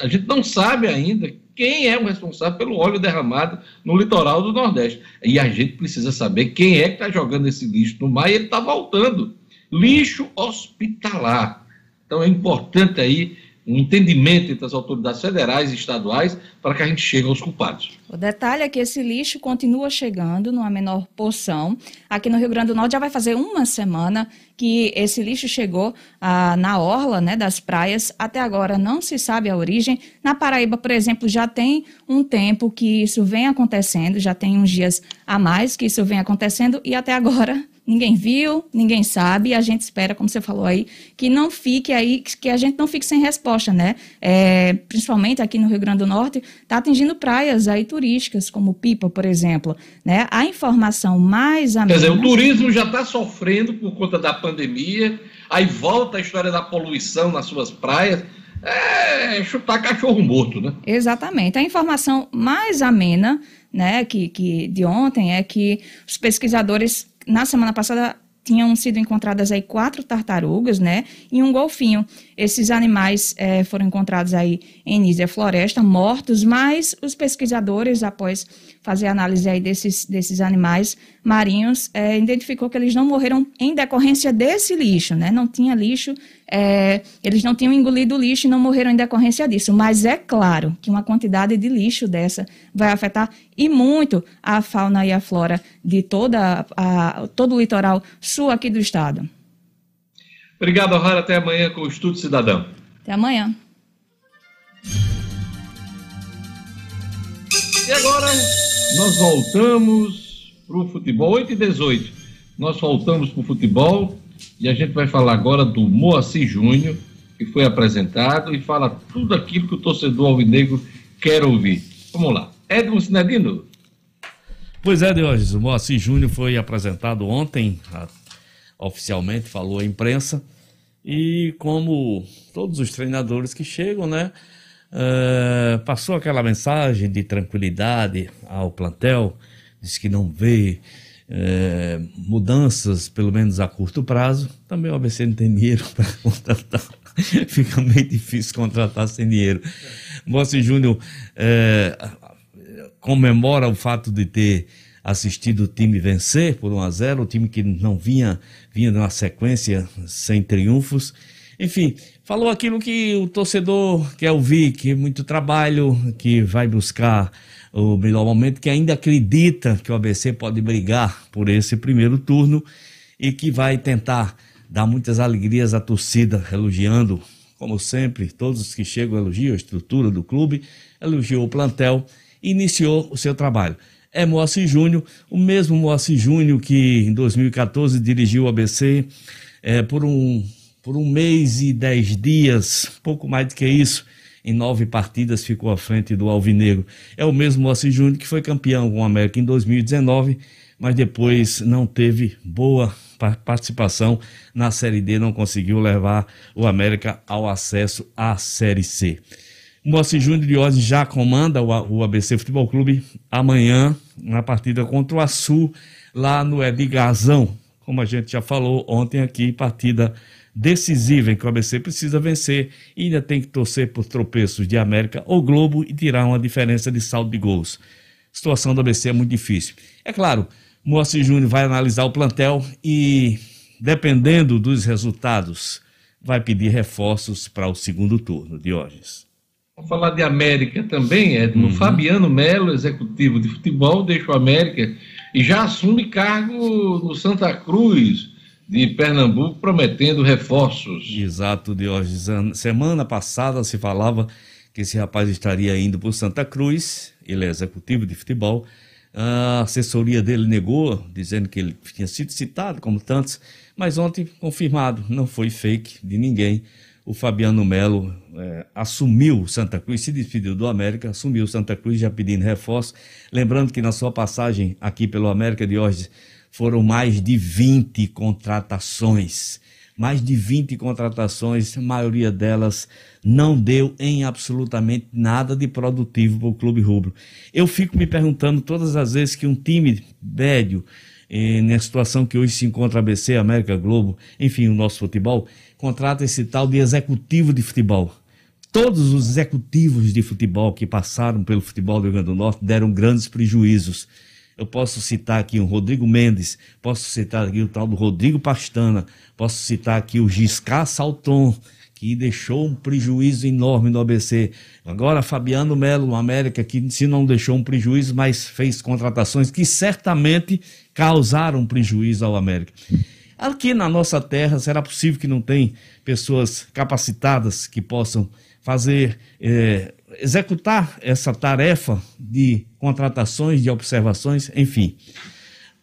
A gente não sabe ainda quem é o responsável pelo óleo derramado no litoral do Nordeste. E a gente precisa saber quem é que está jogando esse lixo no mar e ele está voltando. Lixo hospitalar. Então é importante aí um entendimento entre as autoridades federais e estaduais para que a gente chegue aos culpados.
O detalhe é que esse lixo continua chegando numa menor porção. Aqui no Rio Grande do Norte já vai fazer uma semana que esse lixo chegou ah, na orla né, das praias. Até agora não se sabe a origem. Na Paraíba, por exemplo, já tem um tempo que isso vem acontecendo, já tem uns dias a mais que isso vem acontecendo e até agora ninguém viu, ninguém sabe, e a gente espera, como você falou aí, que não fique aí, que a gente não fique sem resposta, né? É, principalmente aqui no Rio Grande do Norte, está atingindo praias aí turísticas, como Pipa, por exemplo, né? A informação mais
amena... Quer dizer, o turismo já está sofrendo por conta da pandemia, aí volta a história da poluição nas suas praias, é chutar cachorro morto, né?
Exatamente. A informação mais amena, né, que, que de ontem é que os pesquisadores na semana passada tinham sido encontradas aí quatro tartarugas, né, e um golfinho. Esses animais é, foram encontrados aí em Nízia Floresta, mortos, mas os pesquisadores, após fazer análise aí desses, desses animais marinhos, é, identificou que eles não morreram em decorrência desse lixo, né, não tinha lixo, é, eles não tinham engolido lixo e não morreram em decorrência disso. Mas é claro que uma quantidade de lixo dessa vai afetar e muito a fauna e a flora de toda a, todo o litoral sul aqui do estado.
Obrigado, Rara. Até amanhã com o Estudo Cidadão.
Até amanhã.
E agora nós voltamos para o futebol, 8 e 18. Nós voltamos para o futebol e a gente vai falar agora do Moacir Júnior, que foi apresentado e fala tudo aquilo que o torcedor alvinegro quer ouvir. Vamos lá. Edmo Sinedino.
Pois é, Diógenes, o Moacir Júnior foi apresentado ontem, oficialmente, falou à imprensa, e como todos os treinadores que chegam, né, uh, passou aquela mensagem de tranquilidade ao plantel, disse que não vê uh, mudanças, pelo menos a curto prazo. Também o ABC não tem dinheiro [LAUGHS] para contratar. Fica meio difícil contratar sem dinheiro. Moacir Júnior uh, comemora o fato de ter assistido o time vencer por 1 a 0, o time que não vinha vinha numa sequência sem triunfos. Enfim, falou aquilo que o torcedor quer ouvir, que é muito trabalho, que vai buscar o melhor momento, que ainda acredita que o ABC pode brigar por esse primeiro turno e que vai tentar dar muitas alegrias à torcida, elogiando, como sempre, todos os que chegam elogiam a estrutura do clube, elogiou o plantel iniciou o seu trabalho. É Moacir Júnior, o mesmo Moacir Júnior que em 2014 dirigiu o ABC é, por, um, por um mês e dez dias, pouco mais do que isso, em nove partidas ficou à frente do Alvinegro. É o mesmo Moacir Júnior que foi campeão com o América em 2019, mas depois não teve boa participação na Série D, não conseguiu levar o América ao acesso à Série C. Moacir Júnior de Ozzy já comanda o ABC Futebol Clube amanhã na partida contra o Açu, lá no Edgarzão. Como a gente já falou ontem aqui, partida decisiva em que o ABC precisa vencer e ainda tem que torcer por tropeços de América ou Globo e tirar uma diferença de saldo de gols. A situação do ABC é muito difícil. É claro, Moacir Júnior vai analisar o plantel e, dependendo dos resultados, vai pedir reforços para o segundo turno. Diógenes.
Vamos falar de América também, Edmo. Uhum. Fabiano Melo, executivo de futebol, deixa o América e já assume cargo no Santa Cruz de Pernambuco, prometendo reforços.
Exato, Diógenes. Semana passada se falava que esse rapaz estaria indo para o Santa Cruz, ele é executivo de futebol. A assessoria dele negou, dizendo que ele tinha sido citado, como tantos, mas ontem confirmado, não foi fake de ninguém. O Fabiano Melo é, assumiu Santa Cruz, se despediu do América, assumiu Santa Cruz já pedindo reforço. Lembrando que na sua passagem aqui pelo América de hoje foram mais de 20 contratações. Mais de 20 contratações, a maioria delas não deu em absolutamente nada de produtivo para o Clube Rubro. Eu fico me perguntando todas as vezes que um time médio, eh, na situação que hoje se encontra a ABC, América Globo, enfim, o nosso futebol, contrata esse tal de executivo de futebol. Todos os executivos de futebol que passaram pelo futebol do Rio Grande do Norte deram grandes prejuízos eu posso citar aqui o Rodrigo Mendes, posso citar aqui o tal do Rodrigo Pastana, posso citar aqui o Giscar Salton, que deixou um prejuízo enorme no ABC. Agora, Fabiano Melo, no América, que se não deixou um prejuízo, mas fez contratações que certamente causaram prejuízo ao América. Aqui na nossa terra, será possível que não tem pessoas capacitadas que possam fazer eh, executar essa tarefa de contratações, de observações, enfim.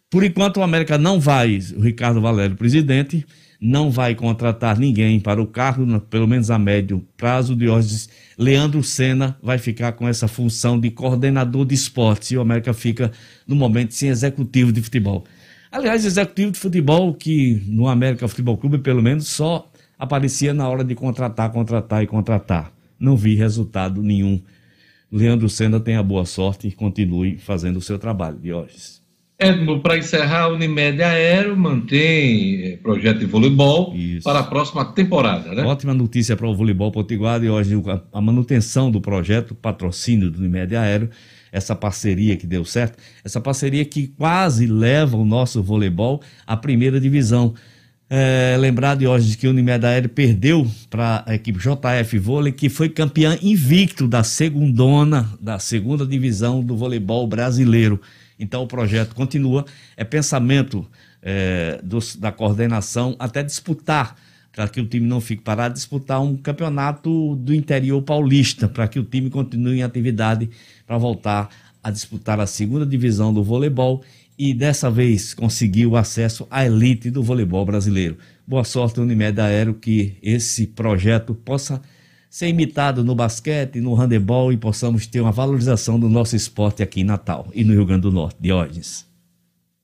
Por enquanto, o América não vai, o Ricardo Valério, presidente, não vai contratar ninguém para o cargo, pelo menos a médio prazo. de hoje. Leandro Senna vai ficar com essa função de coordenador de esportes e o América fica, no momento, sem executivo de futebol. Aliás, executivo de futebol que no América Futebol Clube, pelo menos, só aparecia na hora de contratar, contratar e contratar não vi resultado nenhum. Leandro Senna tenha boa sorte e continue fazendo o seu trabalho, Diógenes.
Edmo, para encerrar, a Unimed Aero mantém eh, projeto de voleibol Isso. para a próxima temporada, né?
Ótima notícia para o voleibol potiguar e hoje a manutenção do projeto, patrocínio do Unimed Aero, essa parceria que deu certo, essa parceria que quase leva o nosso voleibol à primeira divisão. É, lembrar de hoje que o Unimed Aéreo perdeu para a equipe JF Vôlei, que foi campeã invicto da segundona, da segunda divisão do voleibol brasileiro. Então o projeto continua, é pensamento é, dos, da coordenação até disputar, para que o time não fique parado, disputar um campeonato do interior paulista, para que o time continue em atividade para voltar a disputar a segunda divisão do voleibol e dessa vez conseguiu acesso à elite do voleibol brasileiro. Boa sorte, Unimed Aero, que esse projeto possa ser imitado no basquete, no handebol e possamos ter uma valorização do nosso esporte aqui em Natal e no Rio Grande do Norte. Diógenes.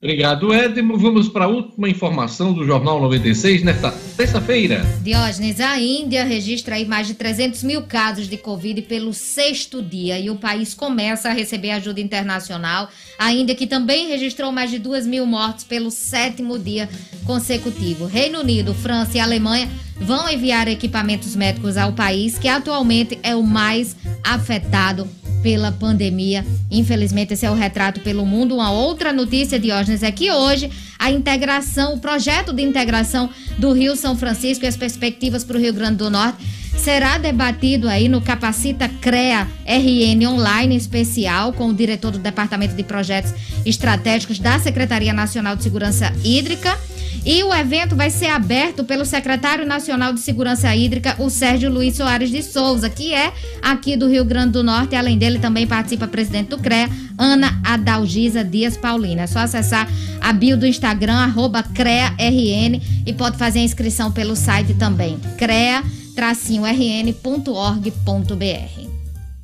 Obrigado, Edmo. Vamos para a última informação do Jornal 96 nesta terça-feira.
Diógenes, a Índia registra aí mais de 300 mil casos de Covid pelo sexto dia e o país começa a receber ajuda internacional. A Índia que também registrou mais de 2 mil mortes pelo sétimo dia consecutivo. Reino Unido, França e Alemanha vão enviar equipamentos médicos ao país, que atualmente é o mais afetado pela pandemia. Infelizmente, esse é o retrato pelo mundo. Uma outra notícia, Diógenes, é que hoje a integração, o projeto de integração do Rio São Francisco e as perspectivas para o Rio Grande do Norte será debatido aí no Capacita CREA RN Online especial com o diretor do Departamento de Projetos Estratégicos da Secretaria Nacional de Segurança Hídrica. E o evento vai ser aberto pelo secretário nacional de Segurança Hídrica, o Sérgio Luiz Soares de Souza, que é aqui do Rio Grande do Norte. Além dele, também participa a presidente do CREA, Ana Adalgisa Dias Paulina. É só acessar a bio do Instagram, arroba CREARN, e pode fazer a inscrição pelo site também. CREA rn.org.br.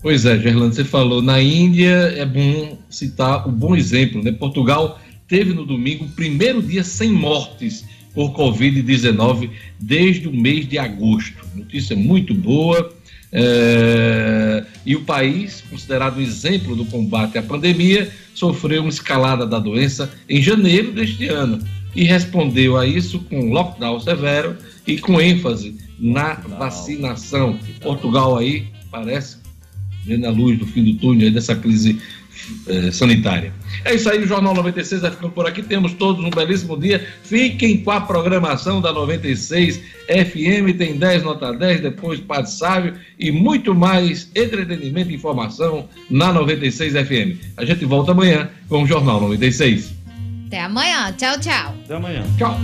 Pois é, Gerlando, você falou, na Índia é bom citar o bom exemplo, né? Portugal teve no domingo o primeiro dia sem mortes por Covid-19 desde o mês de agosto. Notícia muito boa. É... E o país, considerado um exemplo do combate à pandemia, sofreu uma escalada da doença em janeiro deste ano e respondeu a isso com lockdown severo e com ênfase na vacinação. Portugal aí parece vendo a luz do fim do túnel dessa crise eh, sanitária. É isso aí, o Jornal 96 vai ficando por aqui. Temos todos um belíssimo dia. Fiquem com a programação da 96 FM, tem 10 nota 10, depois Padre Sávio e muito mais entretenimento e informação na 96 FM. A gente volta amanhã com o Jornal 96.
Até amanhã. Tchau, tchau.
Até amanhã.
Tchau.